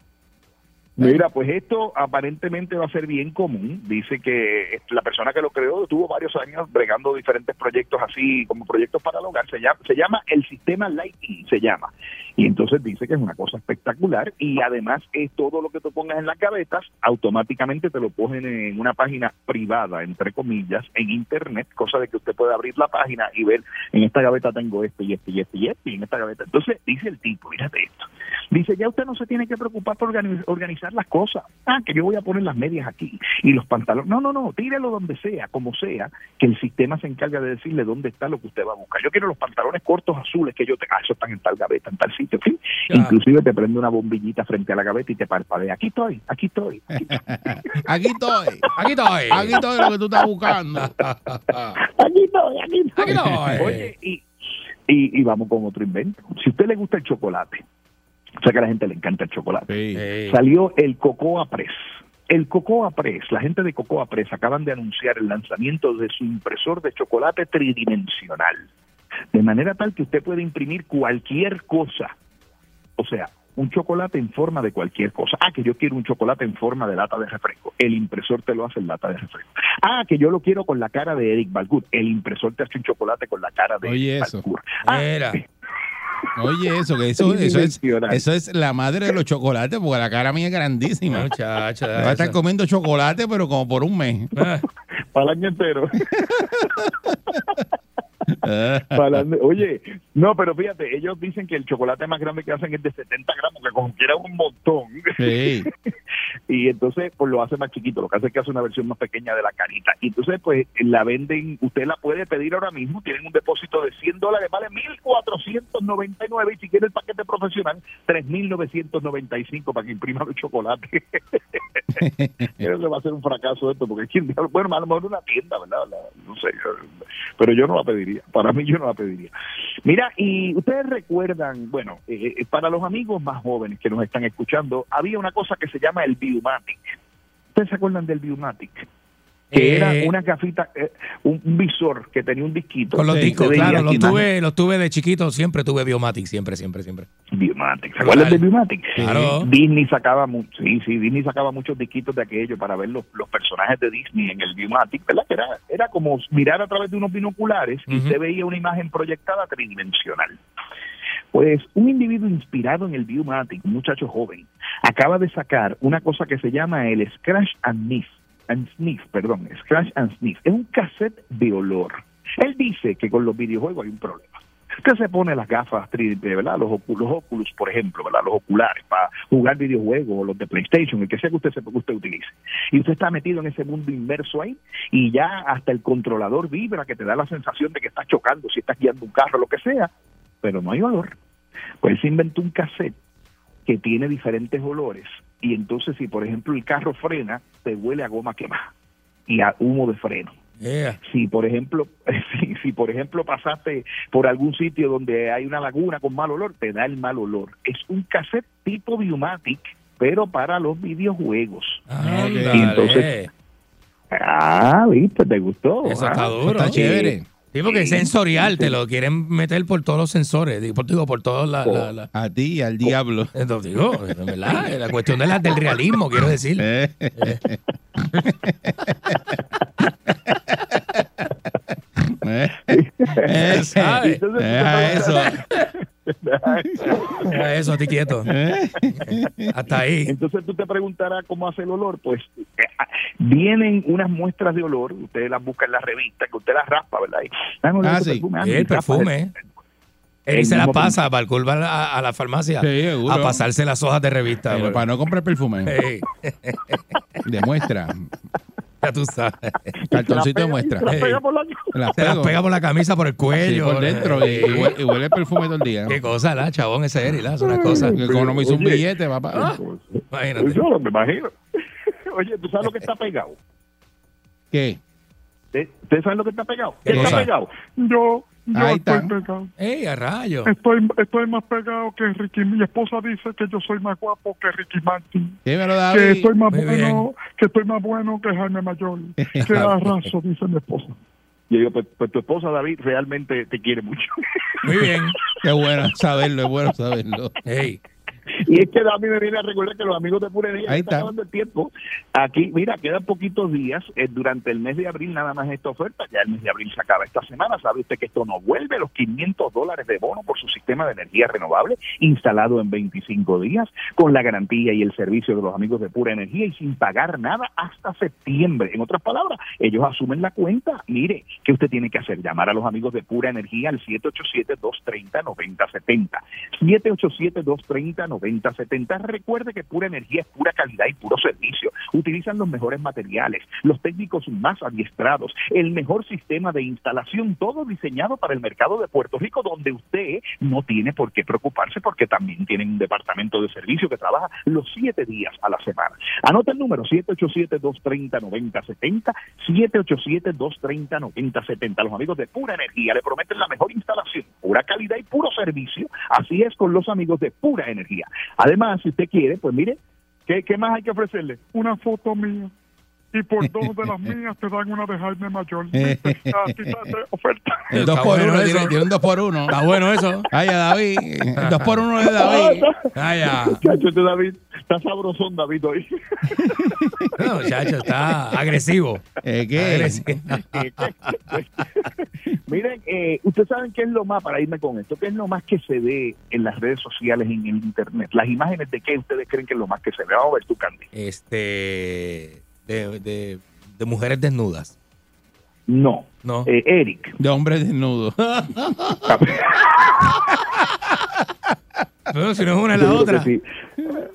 Mira, pues esto aparentemente va a ser bien común. Dice que la persona que lo creó tuvo varios años bregando diferentes proyectos así como proyectos para el hogar. Se llama, se llama el sistema Lighting, se llama. Y entonces dice que es una cosa espectacular y además es todo lo que tú pongas en las gavetas, automáticamente te lo ponen en una página privada, entre comillas, en internet, cosa de que usted puede abrir la página y ver, en esta gaveta tengo esto y esto y esto y esto y en esta gaveta. Entonces dice el tipo, mírate esto. Dice, ya usted no se tiene que preocupar por organi- organizar las cosas. Ah, que yo voy a poner las medias aquí y los pantalones. No, no, no, tírelo donde sea, como sea, que el sistema se encarga de decirle dónde está lo que usted va a buscar. Yo quiero los pantalones cortos azules que yo tenga. Ah, eso están en tal gaveta, en tal sitio. Inclusive te prende una bombillita frente a la gaveta y te parpadea. Aquí estoy, aquí estoy. Aquí estoy. Aquí estoy. Aquí estoy. Aquí estoy lo que tú estás buscando. Aquí estoy, aquí estoy. Aquí estoy. Oye, y, y, y vamos con otro invento. Si a usted le gusta el chocolate, O sea que a la gente le encanta el chocolate. Salió el Cocoa Press. El Cocoa Press, la gente de Cocoa Press acaban de anunciar el lanzamiento de su impresor de chocolate tridimensional. De manera tal que usted puede imprimir cualquier cosa. O sea, un chocolate en forma de cualquier cosa. Ah, que yo quiero un chocolate en forma de lata de refresco. El impresor te lo hace en lata de refresco. Ah, que yo lo quiero con la cara de Eric Balgut. El impresor te hace un chocolate con la cara de Oye, Eric eso. Ah, Oye, eso, que eso, eso, es, eso es la madre de los chocolates, porque la cara mía es grandísima. Muchacha, Va a estar eso. comiendo chocolate, pero como por un mes. para el año entero. Para el- Oye, no, pero fíjate, ellos dicen que el chocolate más grande que hacen es de 70 gramos, que como quiera un montón. Sí. y entonces, pues lo hace más chiquito, lo que hace es que hace una versión más pequeña de la carita. Y entonces, pues la venden, usted la puede pedir ahora mismo, tienen un depósito de 100 dólares, vale 1.499 y si quiere el paquete profesional, 3.995 para que imprima los chocolates. Eso va a ser un fracaso esto, porque ¿quién bueno, a lo mejor una tienda, ¿verdad? No sé, pero yo no la pediría, para mí yo no la pediría. Mira, y ustedes recuerdan, bueno, eh, eh, para los amigos más jóvenes que nos están escuchando, había una cosa que se llama el Biomatic. ¿Ustedes se acuerdan del Biomatic? Que Eh. era una gafita, eh, un, visor que tenía un disquito. Con los discos, claro, los tuve, los tuve de chiquito, siempre tuve Biomatic, siempre, siempre, siempre. Biomatic. ¿Se acuerdan de Biomatic? Claro. Disney sacaba sí, sí, Disney sacaba muchos disquitos de aquello para ver los, los personajes de Disney en el Biomatic, ¿verdad? Que era, era como mirar a través de unos binoculares y usted veía una imagen proyectada tridimensional. Pues un individuo inspirado en el Biomatic, un muchacho joven, acaba de sacar una cosa que se llama el Scratch and Sniff, and Sniff, perdón, Scratch and Sniff. Es un cassette de olor. Él dice que con los videojuegos hay un problema. Usted se pone las gafas, tri- de ¿verdad? Los, ocu- los Oculus, por ejemplo, ¿verdad? Los oculares para jugar videojuegos o los de PlayStation, el que sea que usted, sepa que usted utilice. Y usted está metido en ese mundo inmerso ahí y ya hasta el controlador vibra que te da la sensación de que estás chocando, si estás guiando un carro, lo que sea, pero no hay olor. Pues se inventó un cassette que tiene diferentes olores y entonces si por ejemplo el carro frena, te huele a goma quemada y a humo de freno. Si por ejemplo, si, si por ejemplo pasaste por algún sitio donde hay una laguna con mal olor, te da el mal olor. Es un cassette tipo Biomatic, pero para los videojuegos. Ándale. Y entonces, ah, viste, te gustó. Eso Ah, está duro. Sí. Sí, porque es sensorial, te lo quieren meter por todos los sensores, digo, por, digo, por todos la, la- la- A ti al diablo. Entonces, digo, es ¿verdad? La cuestión de la, del realismo, quiero decir. Eh. Eh, eso. Eso, a ti quieto. Hasta ahí. Entonces tú te preguntarás cómo hace el olor. Pues eh, vienen unas muestras de olor, usted las busca en la revista, que usted las raspa, ¿verdad? Y, ah, no, Ah, ese sí. perfume, ah, El perfume, el- ¿eh? Él se la pasa, Balcour va a la, a la farmacia Sí, seguro. a pasarse las hojas de revista. Pero para no comprar perfume. Ey. Demuestra. Ya tú sabes. Cartoncito de muestra. Se las pega por la, las Se las pega por la camisa, por el Sí, cuello. por dentro. Y, y huele, y huele el perfume todo el día. Qué cosa, la chabón ese Eri, la, es una cosa. Que economizó un Oye. billete, papá. Ah, Imagínate. Yo me imagino. Oye, ¿tú sabes lo que está pegado? ¿Qué? ¿Ustedes saben lo que está pegado? ¿Qué ¿Qué está pegado? Yo, yo Ahí estoy está. pegado. ¡Ey, a rayo! Estoy, estoy más pegado que Ricky. Mi esposa dice que yo soy más guapo que Ricky Martin. Dímelo, Que David. estoy más Muy bueno, que estoy más bueno que Jaime Mayor. Que arraso, dice mi esposa. Y yo digo, pues, pues tu esposa David realmente te quiere mucho. Muy bien. Qué bueno saberlo, es bueno saberlo. Ey. Y es que David me viene a recordar que los amigos de Pura Energía están está. acabando el tiempo. Aquí, mira, quedan poquitos días. eh, durante el mes de abril nada más esta oferta. Ya el mes de abril se acaba esta semana. ¿Sabe usted que esto no vuelve? Los 500 dólares de bono por su sistema de energía renovable instalado en 25 días con la garantía y el servicio de los amigos de Pura Energía y sin pagar nada hasta septiembre. En otras palabras, ellos asumen la cuenta. Mire, ¿qué usted tiene que hacer? Llamar a los amigos de Pura Energía al 787-230-9070. 787-230-9070. Recuerde que Pura Energía es pura calidad y puro servicio. Utilizan los mejores materiales, los técnicos más adiestrados, el mejor sistema de instalación, todo diseñado para el mercado de Puerto Rico, donde usted no tiene por qué preocuparse porque también tienen un departamento de servicio que trabaja los siete días a la semana. Anota el número 787-230-9070, 787-230-9070. Los amigos de Pura Energía le prometen la mejor instalación, pura calidad y puro servicio. Así es con los amigos de Pura Energía. Día. Además, si usted quiere, pues mire, ¿qué, qué más hay que ofrecerle? Una foto mía. Y por dos de las mías te dan una de Jaime Mayor. ¿Viste? Así está de oferta. El 2 Está por bueno 1 eso. tiene, tiene un 2 por 1 Está bueno eso. Vaya, David. El 2 por 1 de David. Vaya. Muchacho, este David, está sabrosón David hoy. No, muchacho, está agresivo. ¿Qué? Agresivo. Miren, eh, ustedes saben qué es lo más, para irme con esto, qué es lo más que se ve en las redes sociales, en el internet. Las imágenes de qué ustedes creen que es lo más que se ve. Vamos a ver tú, Candy. Este. De, de, de mujeres desnudas. No. No. Eh, Eric. De hombre desnudo. No, si no es una es la otra. sí.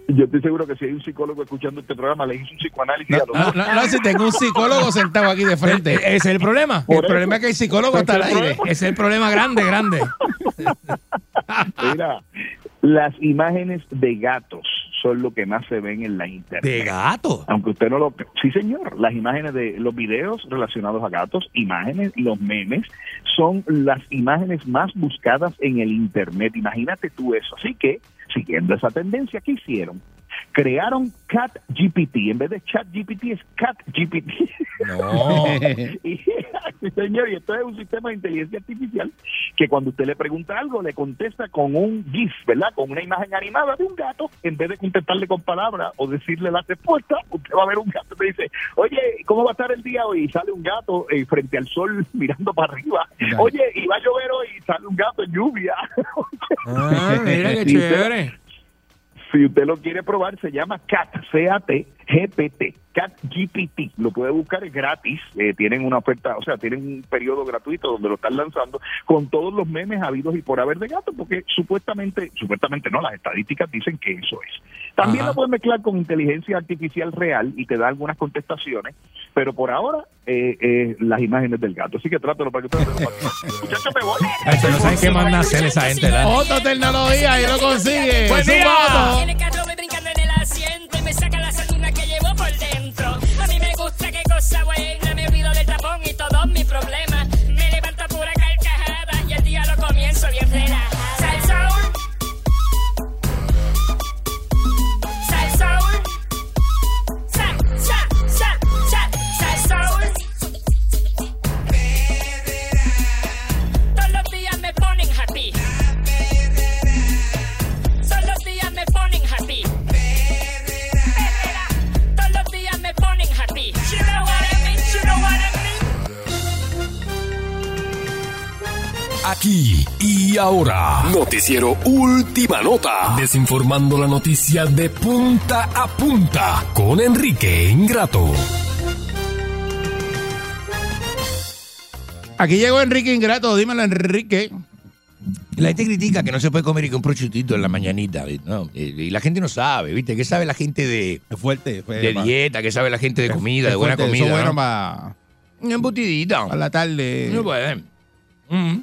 Yo estoy seguro que si hay un psicólogo escuchando este programa, le hizo un psicoanálisis No, a los no, dos. no, no, si tengo un psicólogo sentado aquí de frente. Ese es el problema. El problema es que el psicólogo está al aire. Ese es el problema grande, grande. Mira, las imágenes de gatos son lo que más se ven en la internet. ¿De gato? Aunque usted no lo... Sí, señor. Las imágenes de los videos relacionados a gatos, imágenes, los memes, son las imágenes más buscadas en el Internet. Imagínate tú eso. Así que, siguiendo esa tendencia, ¿qué hicieron? Crearon Cat GPT. En vez de Chat GPT es Cat GPT. No. y, sí, señor, y esto es un sistema de inteligencia artificial que cuando usted le pregunta algo, le contesta con un GIF, ¿verdad? Con una imagen animada de un gato, en vez de contestarle con palabras o decirle la respuesta, usted va a ver un gato que dice, oye, ¿cómo va a estar el día hoy? Y sale un gato eh, frente al sol mirando para arriba. Oye, ¿y va a llover hoy? Y sale un gato en lluvia. Ah, mira qué Y usted- chévere. Si usted lo quiere probar, se llama CAT, C-A-T, GPT, CAT GPT. Lo puede buscar, es gratis. eh, tienen una oferta, o sea, tienen un periodo gratuito donde lo están lanzando con todos los memes habidos y por haber de gato, porque supuestamente, supuestamente no, las estadísticas dicen que eso es. También Ajá. lo pueden mezclar con inteligencia artificial real y te da algunas contestaciones, pero por ahora, eh, eh, las imágenes del gato. Así que trátelo para que ustedes Muchachos, me voy. No saben qué manda a hacer esa gente, ¿verdad? Otra tecnología y lo consigue. Buen día. carro me brincando en el asiento y me saca la que A mí me gusta qué cosa buena, me olvido del tapón y todos mis problemas. Me levanto pura carcajada y el día lo comienzo bien relajada. Aquí y ahora. Noticiero Última Nota. Desinformando la noticia de punta a punta con Enrique Ingrato. Aquí llegó Enrique Ingrato. Dímelo, Enrique. La gente critica que no se puede comer y que un prochutito en la mañanita. ¿no? Eh, Y la gente no sabe, ¿viste? ¿Qué sabe la gente de, Es fuerte. fue de pa- dieta? ¿Qué sabe la gente de comida, es de buena fuerte, comida? Eso es bueno ¿no? para embutidita. la tarde. No puede. Mm.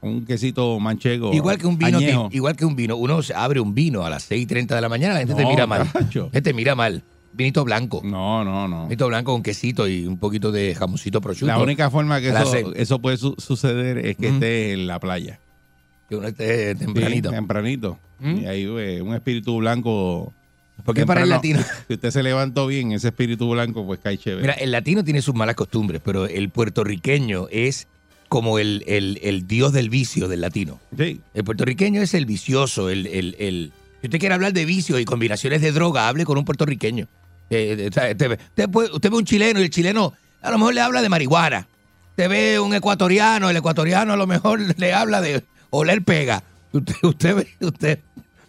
Un quesito manchego. Igual que un vino, que- igual que un vino, uno se abre un vino a las 6:30 de la mañana, la gente te mira mal. cacho. La gente te mira mal. Vinito blanco. No, no, no. Vinito blanco con quesito y un poquito de jamoncito prosciutto. La única forma que eso, puede su- suceder es que esté en la playa. Que uno esté Sí, tempranito. tempranito. ¿Mm? Y ahí eh, un espíritu blanco. ¿Por qué para el latino? Si usted se levantó bien, ese espíritu blanco, pues cae chévere. Mira, el latino tiene sus malas costumbres, pero el puertorriqueño es como el, el- el dios del vicio del latino. Sí. El puertorriqueño es el vicioso, el, el, el- Si usted quiere hablar de vicio y combinaciones de droga, hable con un puertorriqueño. Eh, eh, usted, ve- usted puede- usted ve un chileno y el chileno a lo mejor le habla de marihuana. Usted ve un ecuatoriano, el ecuatoriano a lo mejor le habla de oler pega. Usted, usted ve, usted,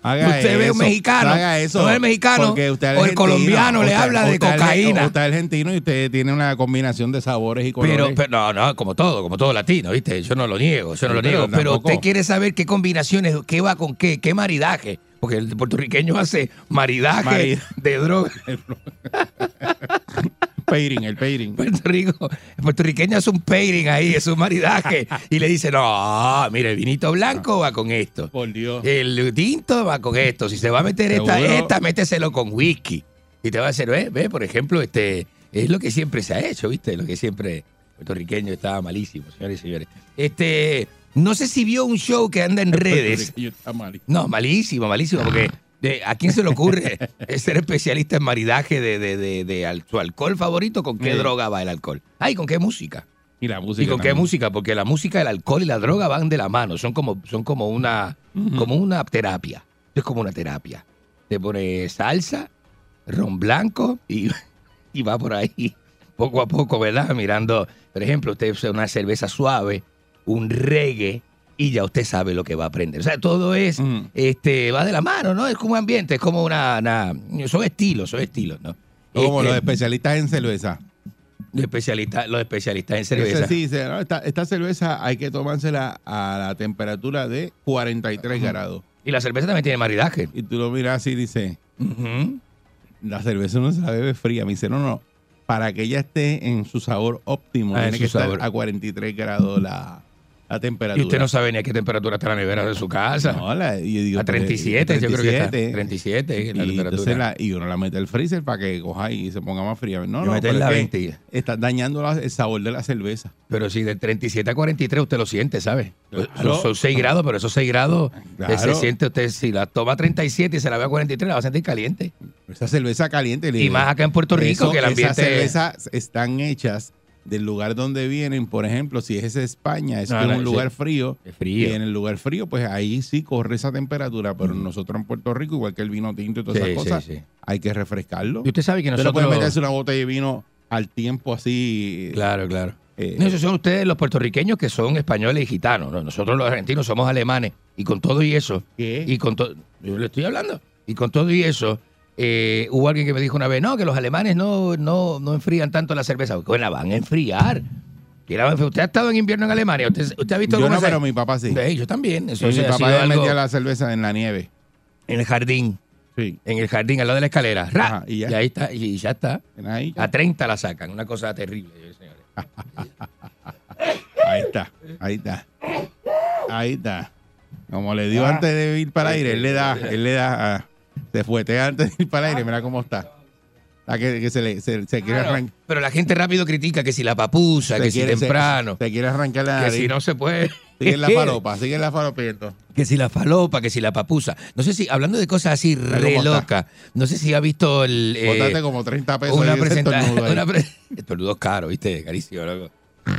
Haga usted ve un mexicano, haga eso, no el mexicano, es o el colombiano le usted- habla de usted es- cocaína. Usted es argentino y usted tiene una combinación de sabores y colores. Pero, pero no, no, como todo, como todo latino, ¿viste? Yo no lo niego, yo no lo niego. Pero usted quiere saber qué combinaciones, qué va con qué, qué maridaje. Porque el puertorriqueño hace maridaje Mari- de droga. pairing, el pairing. Puerto Rico, el puertorriqueño hace un pairing ahí, es un maridaje. y le dice, no, mire, el vinito blanco va con esto. Por Dios. El tinto va con esto. Si se va a meter esta, Seguro. esta, méteselo con whisky. Y te va a hacer, ve, ve, por ejemplo, este, es lo que siempre se ha hecho, ¿viste? Lo que siempre puertorriqueño estaba malísimo, señores y señores. Este, no sé si vio un show que anda en El redes. está. No, malísimo, malísimo, porque De, ¿A quién se le ocurre ser especialista en maridaje de, de, de, de al- su alcohol favorito? ¿Con qué Sí. droga va el alcohol? Ay, ¿con qué música? Y la música. ¿Y con qué música? Porque la música, el alcohol y la droga van de la mano. Son como, son como una, como una terapia. Es como una terapia. Te pone salsa, ron blanco y, y va por ahí poco a poco, ¿verdad? Mirando, por ejemplo, usted usa una cerveza suave, un reggae y ya usted sabe lo que va a aprender. O sea, todo es, este, va de la mano, ¿no? Es como un ambiente, es como una, una- son estilos, son estilos, ¿no? Como los Este, especialistas en cerveza. los especialistas, los especialistas en cerveza. Sí no, esta, esta cerveza hay que tomársela a la temperatura de 43 grados. Y la cerveza también tiene maridaje. Y tú lo miras así y dices, la cerveza no se la bebe fría. Me dice, no, no, para que ella esté en su sabor óptimo, Ah, en tiene que estar sabor. a 43 grados la, la temperatura. Y usted no sabe ni a qué temperatura está la nevera de su casa. No, la- yo digo, a 37, yo creo que está. 37. 37 es la y, temperatura. la- y uno la mete al freezer para que coja y se ponga más fría. No, Y no, meterla a es que 20. Estás dañando la- el sabor de la cerveza. Pero si de 37 a 43 usted lo siente, ¿sabe? Claro. Son, son 6 grados, pero esos 6 grados eh, Claro. se siente usted, si la toma a 37 y se la ve a 43, la va a sentir caliente. Esa cerveza caliente. Y más acá en Puerto Rico, que el ambiente- Esas cervezas están hechas del lugar donde vienen. Por ejemplo, si es España, es No, en no, un sí. lugar frío. Es frío. Y en el lugar frío, pues ahí sí corre esa temperatura. Pero nosotros en Puerto Rico, igual que el vino tinto y todas Sí, esas cosas, sí. hay que refrescarlo. Y usted sabe que nosotros... puede meterse una botella de vino al tiempo así. Claro, claro. eh, No, esos son ustedes los puertorriqueños que son españoles y gitanos. ¿no? Nosotros los argentinos somos alemanes. Y con todo y eso, ¿Qué? y con todo, yo le estoy hablando, y con todo y eso, eh, hubo alguien que me dijo una vez, no, que los alemanes no, no, no enfrían tanto la cerveza. Bueno, la van a enfriar. A. ¿Usted ha estado en invierno en Alemania? ¿Usted, usted ha visto yo cómo no, se- pero mi papá sí. Sí, yo también. Eso Y mi papá algo metía la cerveza en la nieve. en el jardín. Sí. En el jardín, al lado de la escalera. ¡Ra! Ajá, y ya. ahí está, y ya está. Ahí, A 30 la sacan. Una cosa terrible, señores. Ahí está, ahí está. Ahí está. Como le dio Ah. antes de ir para aire, él le da, él le da, ah, se fuetea antes de ir para el aire, mira cómo está. Ah, que, que se, le, se, se quiere Claro, arrancar. pero la gente rápido critica que si la papusa, Se que si quiere- temprano, Se, quiere arrancar la que si no se puede. Sigue en la falopa, sigue en la falopiento. Que si la falopa, que si la papusa. No sé si, hablando de cosas así re locas, no sé si ha visto el. eh, como 30 pesos. una presentación. pre- estornudo caro, ¿viste? Carísimo, loco.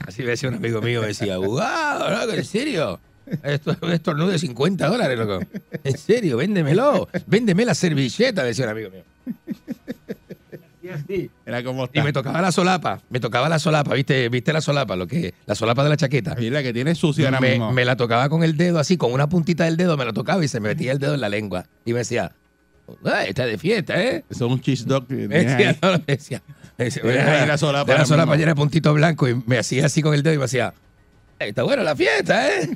Así me decía un amigo mío, me decía, wow, loco, ¿en serio? Esto es un estornudo de 50 dólares, loco. ¿En serio? Véndemelo. Véndeme la servilleta, decía un amigo mío. Y así. Mira cómo Y está. me tocaba la solapa, me tocaba la solapa, ¿viste? ¿Viste la solapa? Lo que, la solapa de la chaqueta. Y la que tiene sucia ahora Me, mismo. me la tocaba con el dedo así, con una puntita del dedo, me la tocaba y se me metía el dedo en la lengua. Y me decía, "Ay, está de fiesta, ¿eh? Eso es un cheese dog. que Me decía, no, me decía, me decía, Tienes ahí la solapa de la solapa llena de puntito blanco y me hacía así con el dedo y me decía, "Ay, está buena la fiesta, ¿eh?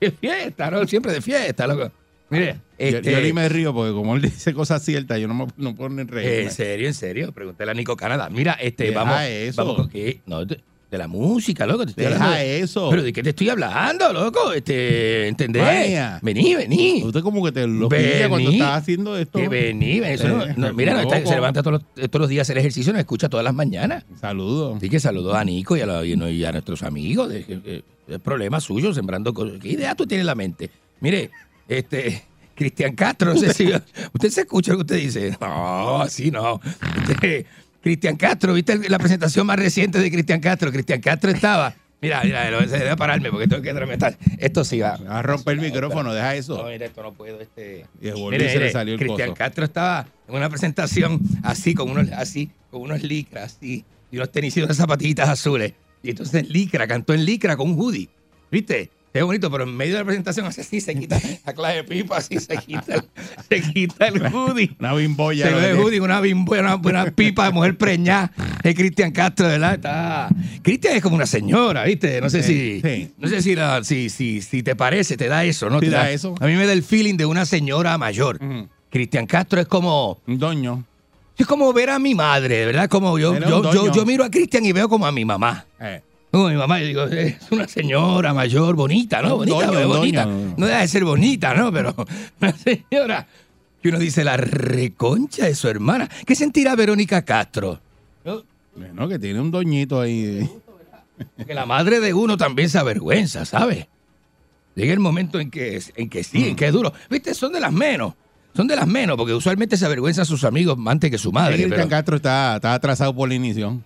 Qué fiesta, ¿no? Siempre de fiesta, loco. Mire, Yo, este, yo ni me río porque como él dice cosas ciertas, yo no, me, no puedo ni reírme. en serio, en serio, pregúntale a Nico Canadá. Mira, este, Deja vamos, eso. vamos con qué? No, de, la música, loco. Te estoy Deja hablando de- eso. Pero de qué te estoy hablando, loco, este, ¿entendés? Vaya. Vení, vení. Usted como que te lo cuando estás haciendo esto. Que vení, vení, eso no- Eh, no, mira, no, está- loco. se levanta todos los, todos los días a hacer ejercicio, nos escucha todas las mañanas. Saludos. Así que saludos a Nico y a, la- y no- y a nuestros amigos. Que- que- es problema suyo, sembrando cosas. ¿Qué idea tú tienes en la mente? Mire, este, Cristian Castro, no sé si usted se escucha lo que usted dice. No, así no. Este, Cristian Castro, ¿viste la presentación más reciente de Cristian Castro? Cristian Castro estaba. Mira, mira, se debe pararme porque tengo que tramitar. Esto sí va. Va a romper el micrófono, deja eso. No, mira, esto no puedo. Este... Y Mire, se le salió el Cristian coso. Castro estaba en una presentación así, con unos, así, con unos licras, así, y unos tenis y unas zapatillitas azules. Y entonces en licra, cantó en licra con un hoodie. ¿Viste? Es bonito, pero en medio de la presentación así, se quita la clave de pipa, así se quita, el- se quita el hoodie. Una bimboya. Se ve el hoodie, una, bimbo- una, una pipa de mujer preñada. Es Cristian Castro, ¿verdad? Está... Cristian es como una señora, ¿viste? No sé si, sí. no sé si, la- si, si, si te parece, te da eso, ¿no? Te da eso. A mí me da el feeling de una señora mayor. Cristian Castro es como, Un doño. es como ver a mi madre, ¿verdad? Como yo, yo, yo miro a Cristian y veo como a mi mamá. Eh. Como mi mamá, yo digo, es una señora mayor, bonita, ¿no? Bonita, bonita. No deja de ser bonita, ¿no? Pero una señora que uno dice la reconcha de su hermana. ¿Qué sentirá Verónica Castro? Bueno, que tiene un doñito ahí. Que la madre de uno también se avergüenza, ¿sabes? Llega el momento en que, en que sí, en que es duro. Viste, son de las menos. Son de las menos, porque usualmente se avergüenza a sus amigos antes que su madre. Pero- Castro está, está atrasado por la inicio.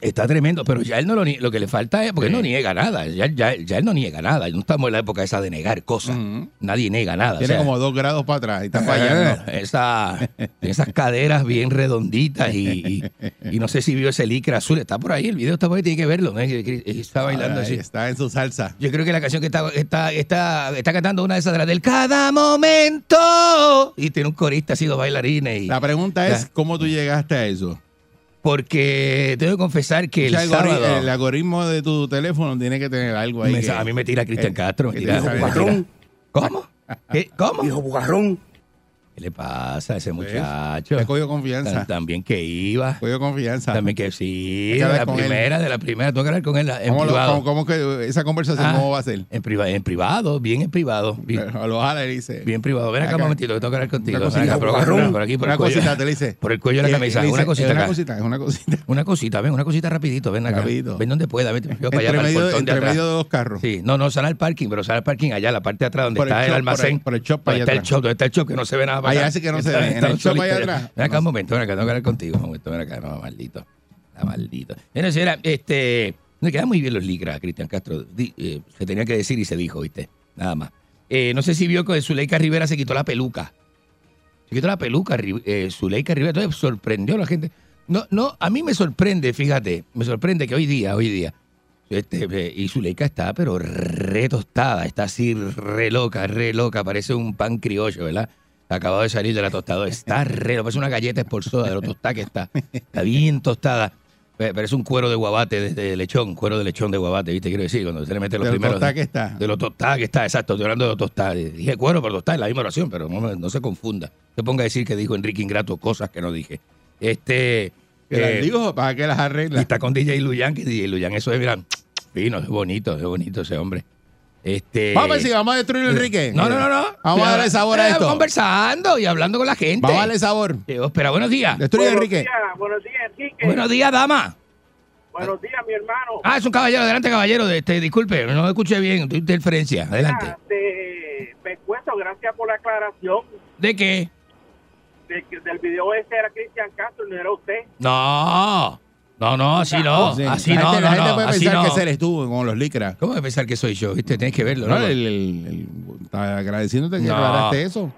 Está tremendo, pero ya él no lo nie- lo que le falta es porque él no niega nada, ya, ya, ya él no niega nada, no estamos en la época esa de negar cosas, nadie niega nada. Tiene o sea, como dos grados para atrás y está fallando. esa- esas caderas bien redonditas y, y- y no sé si vio ese licra azul, está por ahí, el video está por ahí, tiene que verlo, ¿no? está bailando así. Está en su salsa. Yo creo que la canción que está, está, está, está cantando una de esas de las del cada momento y tiene un corista así, dos bailarines. Y, La pregunta es, ¿cómo tú llegaste a eso? Porque tengo que confesar que el O sea, algori- sábado... el algoritmo de tu teléfono tiene que tener algo ahí. Me- que- a mí me tira Cristian eh, Castro. Me tira. ¿Cómo? ¿Qué? ¿Cómo? Dijo bugarrón. ¿Qué le pasa a ese muchacho? Te cogió confianza. También que iba. Cogió confianza. También que sí. De la él. primera, de la primera. Tengo que hablar con él en ¿Cómo, lo- privado. cómo- cómo que esa conversación Ah, cómo va a ser? En, priva- en privado, bien en privado. Bien, Lo jala y dice. bien privado. Ven acá un Acá. momentito, que tengo que hablar contigo. Una Ven cosita, acá, por, por aquí, por una el cuello. cosita te le dice. Por el cuello de la camisa. le dice, Una cosita es una acá. cosita, es una cosita. Una cosita, ven, una cosita rapidito, ven acá. Rapidito. Ven donde pueda, vete yo para allá, Entre para el medio, de medio dos carros. Sí, no, no, sale al parking, pero sale al parking allá, la parte de atrás donde está el, almacén. por el- shop para Donde allá está el shop, donde está el shop que no se ve nada para Allá sí que no se ve, en el shop allá atrás. Ven acá un momento, ven acá, tengo que hablar contigo. Un momento, ven acá, no, maldito. Está maldito. Bueno, señora, este, me quedan muy bien los licras, Cristian Castro. Eh, se tenía que decir y se dijo, ¿viste? Nada más. Eh, no sé si vio que Zuleika Rivera se quitó la peluca. Se quitó la peluca, eh, Zuleika Rivera. Entonces sorprendió a la gente. No, no, a mí me sorprende, fíjate, me sorprende que hoy día, hoy día, este, eh, y Zuleika está, pero re tostada, está así re loca, re loca, parece un pan criollo, ¿verdad? Acabado de salir de la tostadora, está re, parece una galleta espolsoda de lo tostada que está, está bien tostada. Eh, Parece un cuero de guabate de, de lechón, cuero de lechón de guabate, ¿viste? Quiero decir, cuando se le mete los De lo primeros. tostada que está. De lo tostada que está, exacto. Estoy hablando de lo tostada. Dije cuero, pero tostada es la misma oración, pero no, se confunda. Se ponga a decir que dijo Enrique Ingrato cosas que no dije. Este. Que las eh, digo para que las y arregla. está con DJ Luyan, que DJ Luyan, eso es, mira, fino, es bonito, es bonito ese hombre. Este. Vamos a ver si vamos a destruir a Enrique. No, no, no, no. Vamos a darle sabor a Eh, esto. Conversando y hablando con la gente. Vamos a darle sabor. Eh, espera, buenos días. Destruye a Enrique. buenos días, Enrique. Buenos días, dama. Buenos días, mi hermano. Ah, es un caballero. Adelante, caballero. Este, disculpe, no escuché bien. tu interferencia. Adelante. Ah, te- me cuento, gracias por la aclaración ¿De qué? de que del video ese era Cristian Castro y no era usted. No. No, no, así no. Sí. Así la no, gente, no, la gente no, puede así pensar no. que ese eres tú con los licras. ¿Cómo de pensar que soy yo? ¿Viste? Tienes que verlo, No, ¿no? el, el- el- está agradeciéndote que No. aclaraste eso.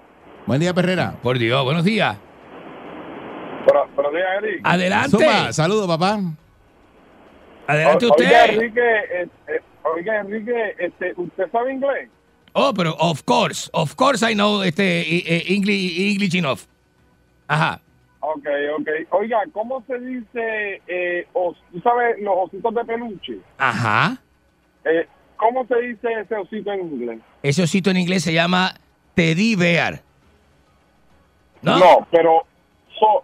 Buen día, Perrera. Por Dios, buenos días. Buenos días, Eric. Adelante. Zumba, saludos, papá. Adelante O- Oiga, usted. Enrique, eh, eh, oiga, Enrique, este, ¿usted sabe inglés? Oh, pero of course, of course I know este eh, English, English enough. Ajá. Ok, ok. Oiga, ¿cómo se dice, eh, os- tú sabes, los ositos de peluche? Ajá. Eh, ¿Cómo se dice ese osito en inglés? Ese osito en inglés se llama teddy bear. ¿No? No, pero, so-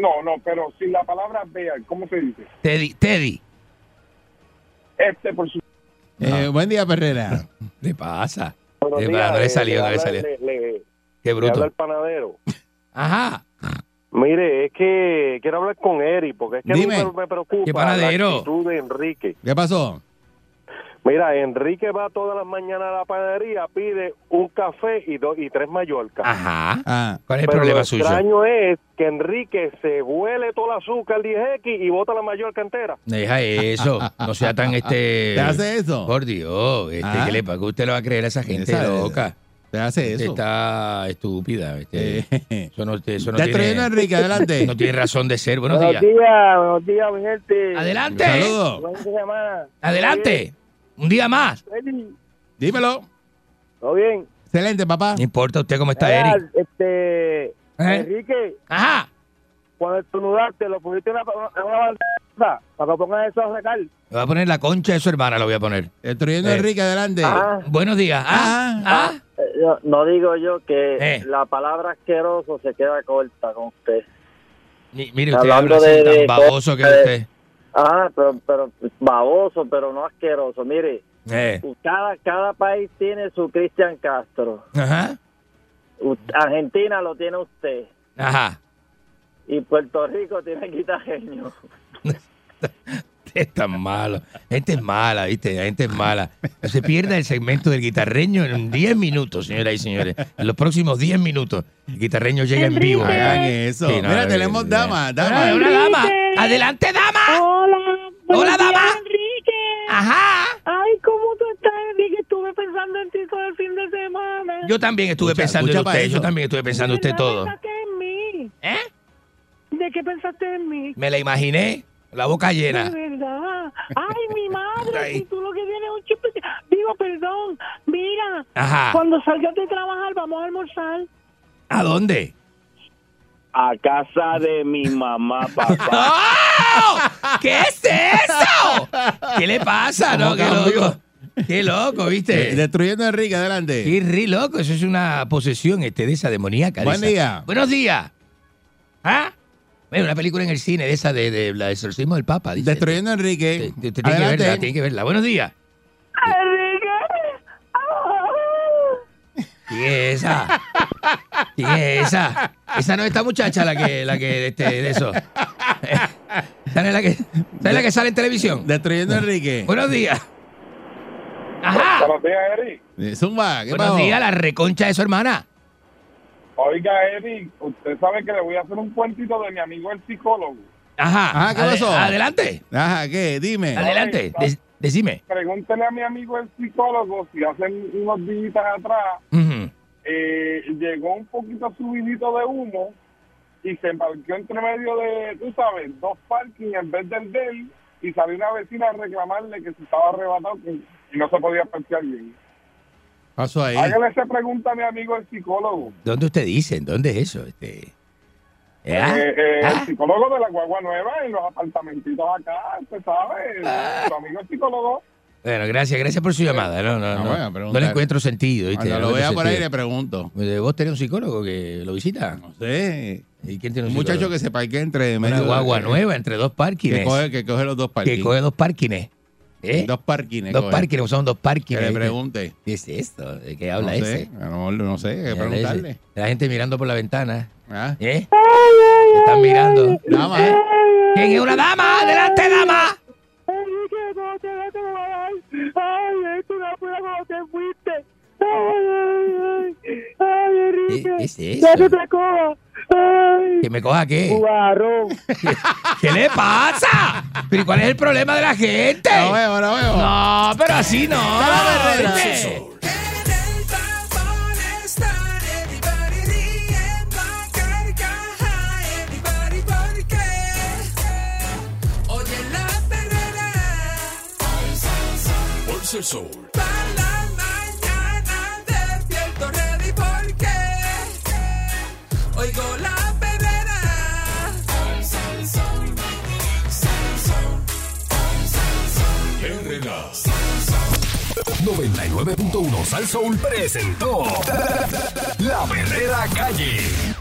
no, no, pero sin la palabra bear, ¿cómo se dice? Teddy, Teddy. Este por su... Eh, buen día, Perrera. ¿Qué pasa? Buenos Eh, días, no le eh, salió, no le salió. le- le- Qué le habla bruto. el panadero. Ajá. Mire, es que quiero hablar con Eric, porque es que Dime. a mí me, me preocupa ¿Qué panadero? la actitud de Enrique. ¿Qué pasó? Mira, Enrique va todas las mañanas a la panadería, pide un café y, dos y tres Mallorca. Ajá. Ah, ¿Cuál es el Pero problema lo suyo? extraño es que Enrique se huele todo el azúcar 10X y bota la Mallorca entera. Deja eso. No sea tan este. ¿Te hace eso? Por Dios. Este, Ah. ¿Qué le pasa? ¿Usted le va a creer a esa gente Esa- loca? ¿Te hace Usted eso? Está estúpida. este. Eh, Eso no, eso no Destruyendo a tiene, Enrique, adelante. no tiene razón de ser. Buenos días. días, buenos días, mi gente. Adelante. Saludos. Adelante. Un día más. Dímelo. ¿Todo bien? Excelente, papá. No importa usted cómo está, Eric. Este, ¿Eh? Enrique, Ajá. cuando estornudaste, lo pusiste en una, una, para que pongas eso a sacar. Le voy a poner la concha de su hermana, lo voy a poner. A Eh. Enrique, adelante. Ah. Buenos días. Ah, ah. Yo- no digo yo que Eh. la palabra asqueroso se queda corta con usted. Mi- Mire, usted Hablando habla así de- tan baboso que usted. Ah, pero, pero baboso, pero no asqueroso. Mire, Eh. cada, cada país tiene su Cristian Castro. Ajá. U- Argentina lo tiene usted. Ajá. Y Puerto Rico tiene quitajeño. es tan malo. La gente es mala, ¿viste? La gente es mala. No se pierda el segmento del guitarreño en 10 minutos, señoras y señores. En los próximos 10 minutos, el guitarreño llega en vivo. Hagan eso. Sí, no, Mira, tenemos dama, dama. una dama. Adelante, dama. Hola. Hola, dama. Enrique. Ajá. Ay, ¿cómo tú estás, Enrique? Estuve pensando en ti todo el fin de semana. Yo también estuve Escucha, pensando en escucha usted. Yo también estuve pensando en ¿De usted todo. pensaste en mí? ¿Eh? ¿De qué pensaste en mí? Me la imaginé. La boca De llena. verdad. Ay, mi madre, Ay. si tú lo que tienes es un chip. Digo, perdón. Mira, Ajá. cuando salgas de trabajar, vamos a almorzar. ¿A dónde? A casa de mi mamá, papá. ¡Oh! ¿Qué es eso? ¿Qué le pasa? No, ¿Cómo qué loco. Qué loco, ¿viste? Destruyendo a Enrique, adelante. Qué ri loco. Eso es una posesión este, de esa demoníaca. de Buen esa. día. Buenos días. ¿Ah? Bueno, una película en el cine de esa de, de la exorcismo del Papa. Dice. Destruyendo a Enrique. Usted tiene que verla, tiene que verla. Buenos días. Enrique. ¿Quién es esa? ¿Quién es esa? Esa no es esta muchacha la que, la que, este, de eso. Esa no es la que, esa es la que sale en televisión. Destruyendo a Enrique. Buenos días. Ajá. Buenos días, Eric. Eh, Zumba, ¿qué Buenos pasó? días, la reconcha de su hermana. Oiga, Eric, usted sabe que le voy a hacer un cuentito de mi amigo el psicólogo. Ajá. Ajá, ¿qué Ade- pasó? Adelante. Ajá, ¿qué? Dime. Adelante. De- decime. Pregúntele a mi amigo el psicólogo si hacen unos días atrás eh, llegó un poquito subidito de humo y se embarcó entre medio de, tú sabes, dos parking en vez del de él y salió una vecina a reclamarle que se estaba arrebatado y no se podía parquear bien. Pasó ahí. Hágale esa pregunta a mi amigo el psicólogo. ¿Dónde usted dice? ¿Dónde es eso? Este, ¿eh? Eh, eh, ¿Ah? El psicólogo de la Guagua Nueva en los apartamentitos acá, usted sabe, Ah. su amigo el psicólogo. Bueno, gracias, gracias por su llamada. No, no, Ah, no, no, preguntar. le encuentro sentido. ¿viste? Cuando No lo vea por ahí le pregunto. Eh, ¿Vos tenés un psicólogo que lo visita? No sé. ¿Y quién tiene Un un muchacho psicólogo? que se parquea entre Una de- guagua nueva entre dos parkings. Que coge, que coge los dos que parkings. coge dos parkings. ¿Eh? Dos parkings. Dos parkings, son dos parkings. Que le pregunte. ¿Qué es esto? ¿De qué habla no ese? Sé, mejor no sé, hay que ¿Qué habla preguntarle. ese? La gente mirando por la ventana. Ah. ¿Eh? Te están mirando. Dama, ¿eh? ¿Quién es una dama? ¡Adelante, dama! Ay, esto no fue cuando te fuiste. Ay, ay, ay. Ay, Enrique. ¿Qué es eso? Ya te te coja. Ay. ¿Que me coja qué? Jugarrón. ¿Qué le pasa? ¿Pero cuál es el problema de la gente? Lo veo, lo veo. No, pero así no. ¿viste? Oye la perrera, Pulse el sol. 99.1 Sal Soul presentó La Verdadera Calle.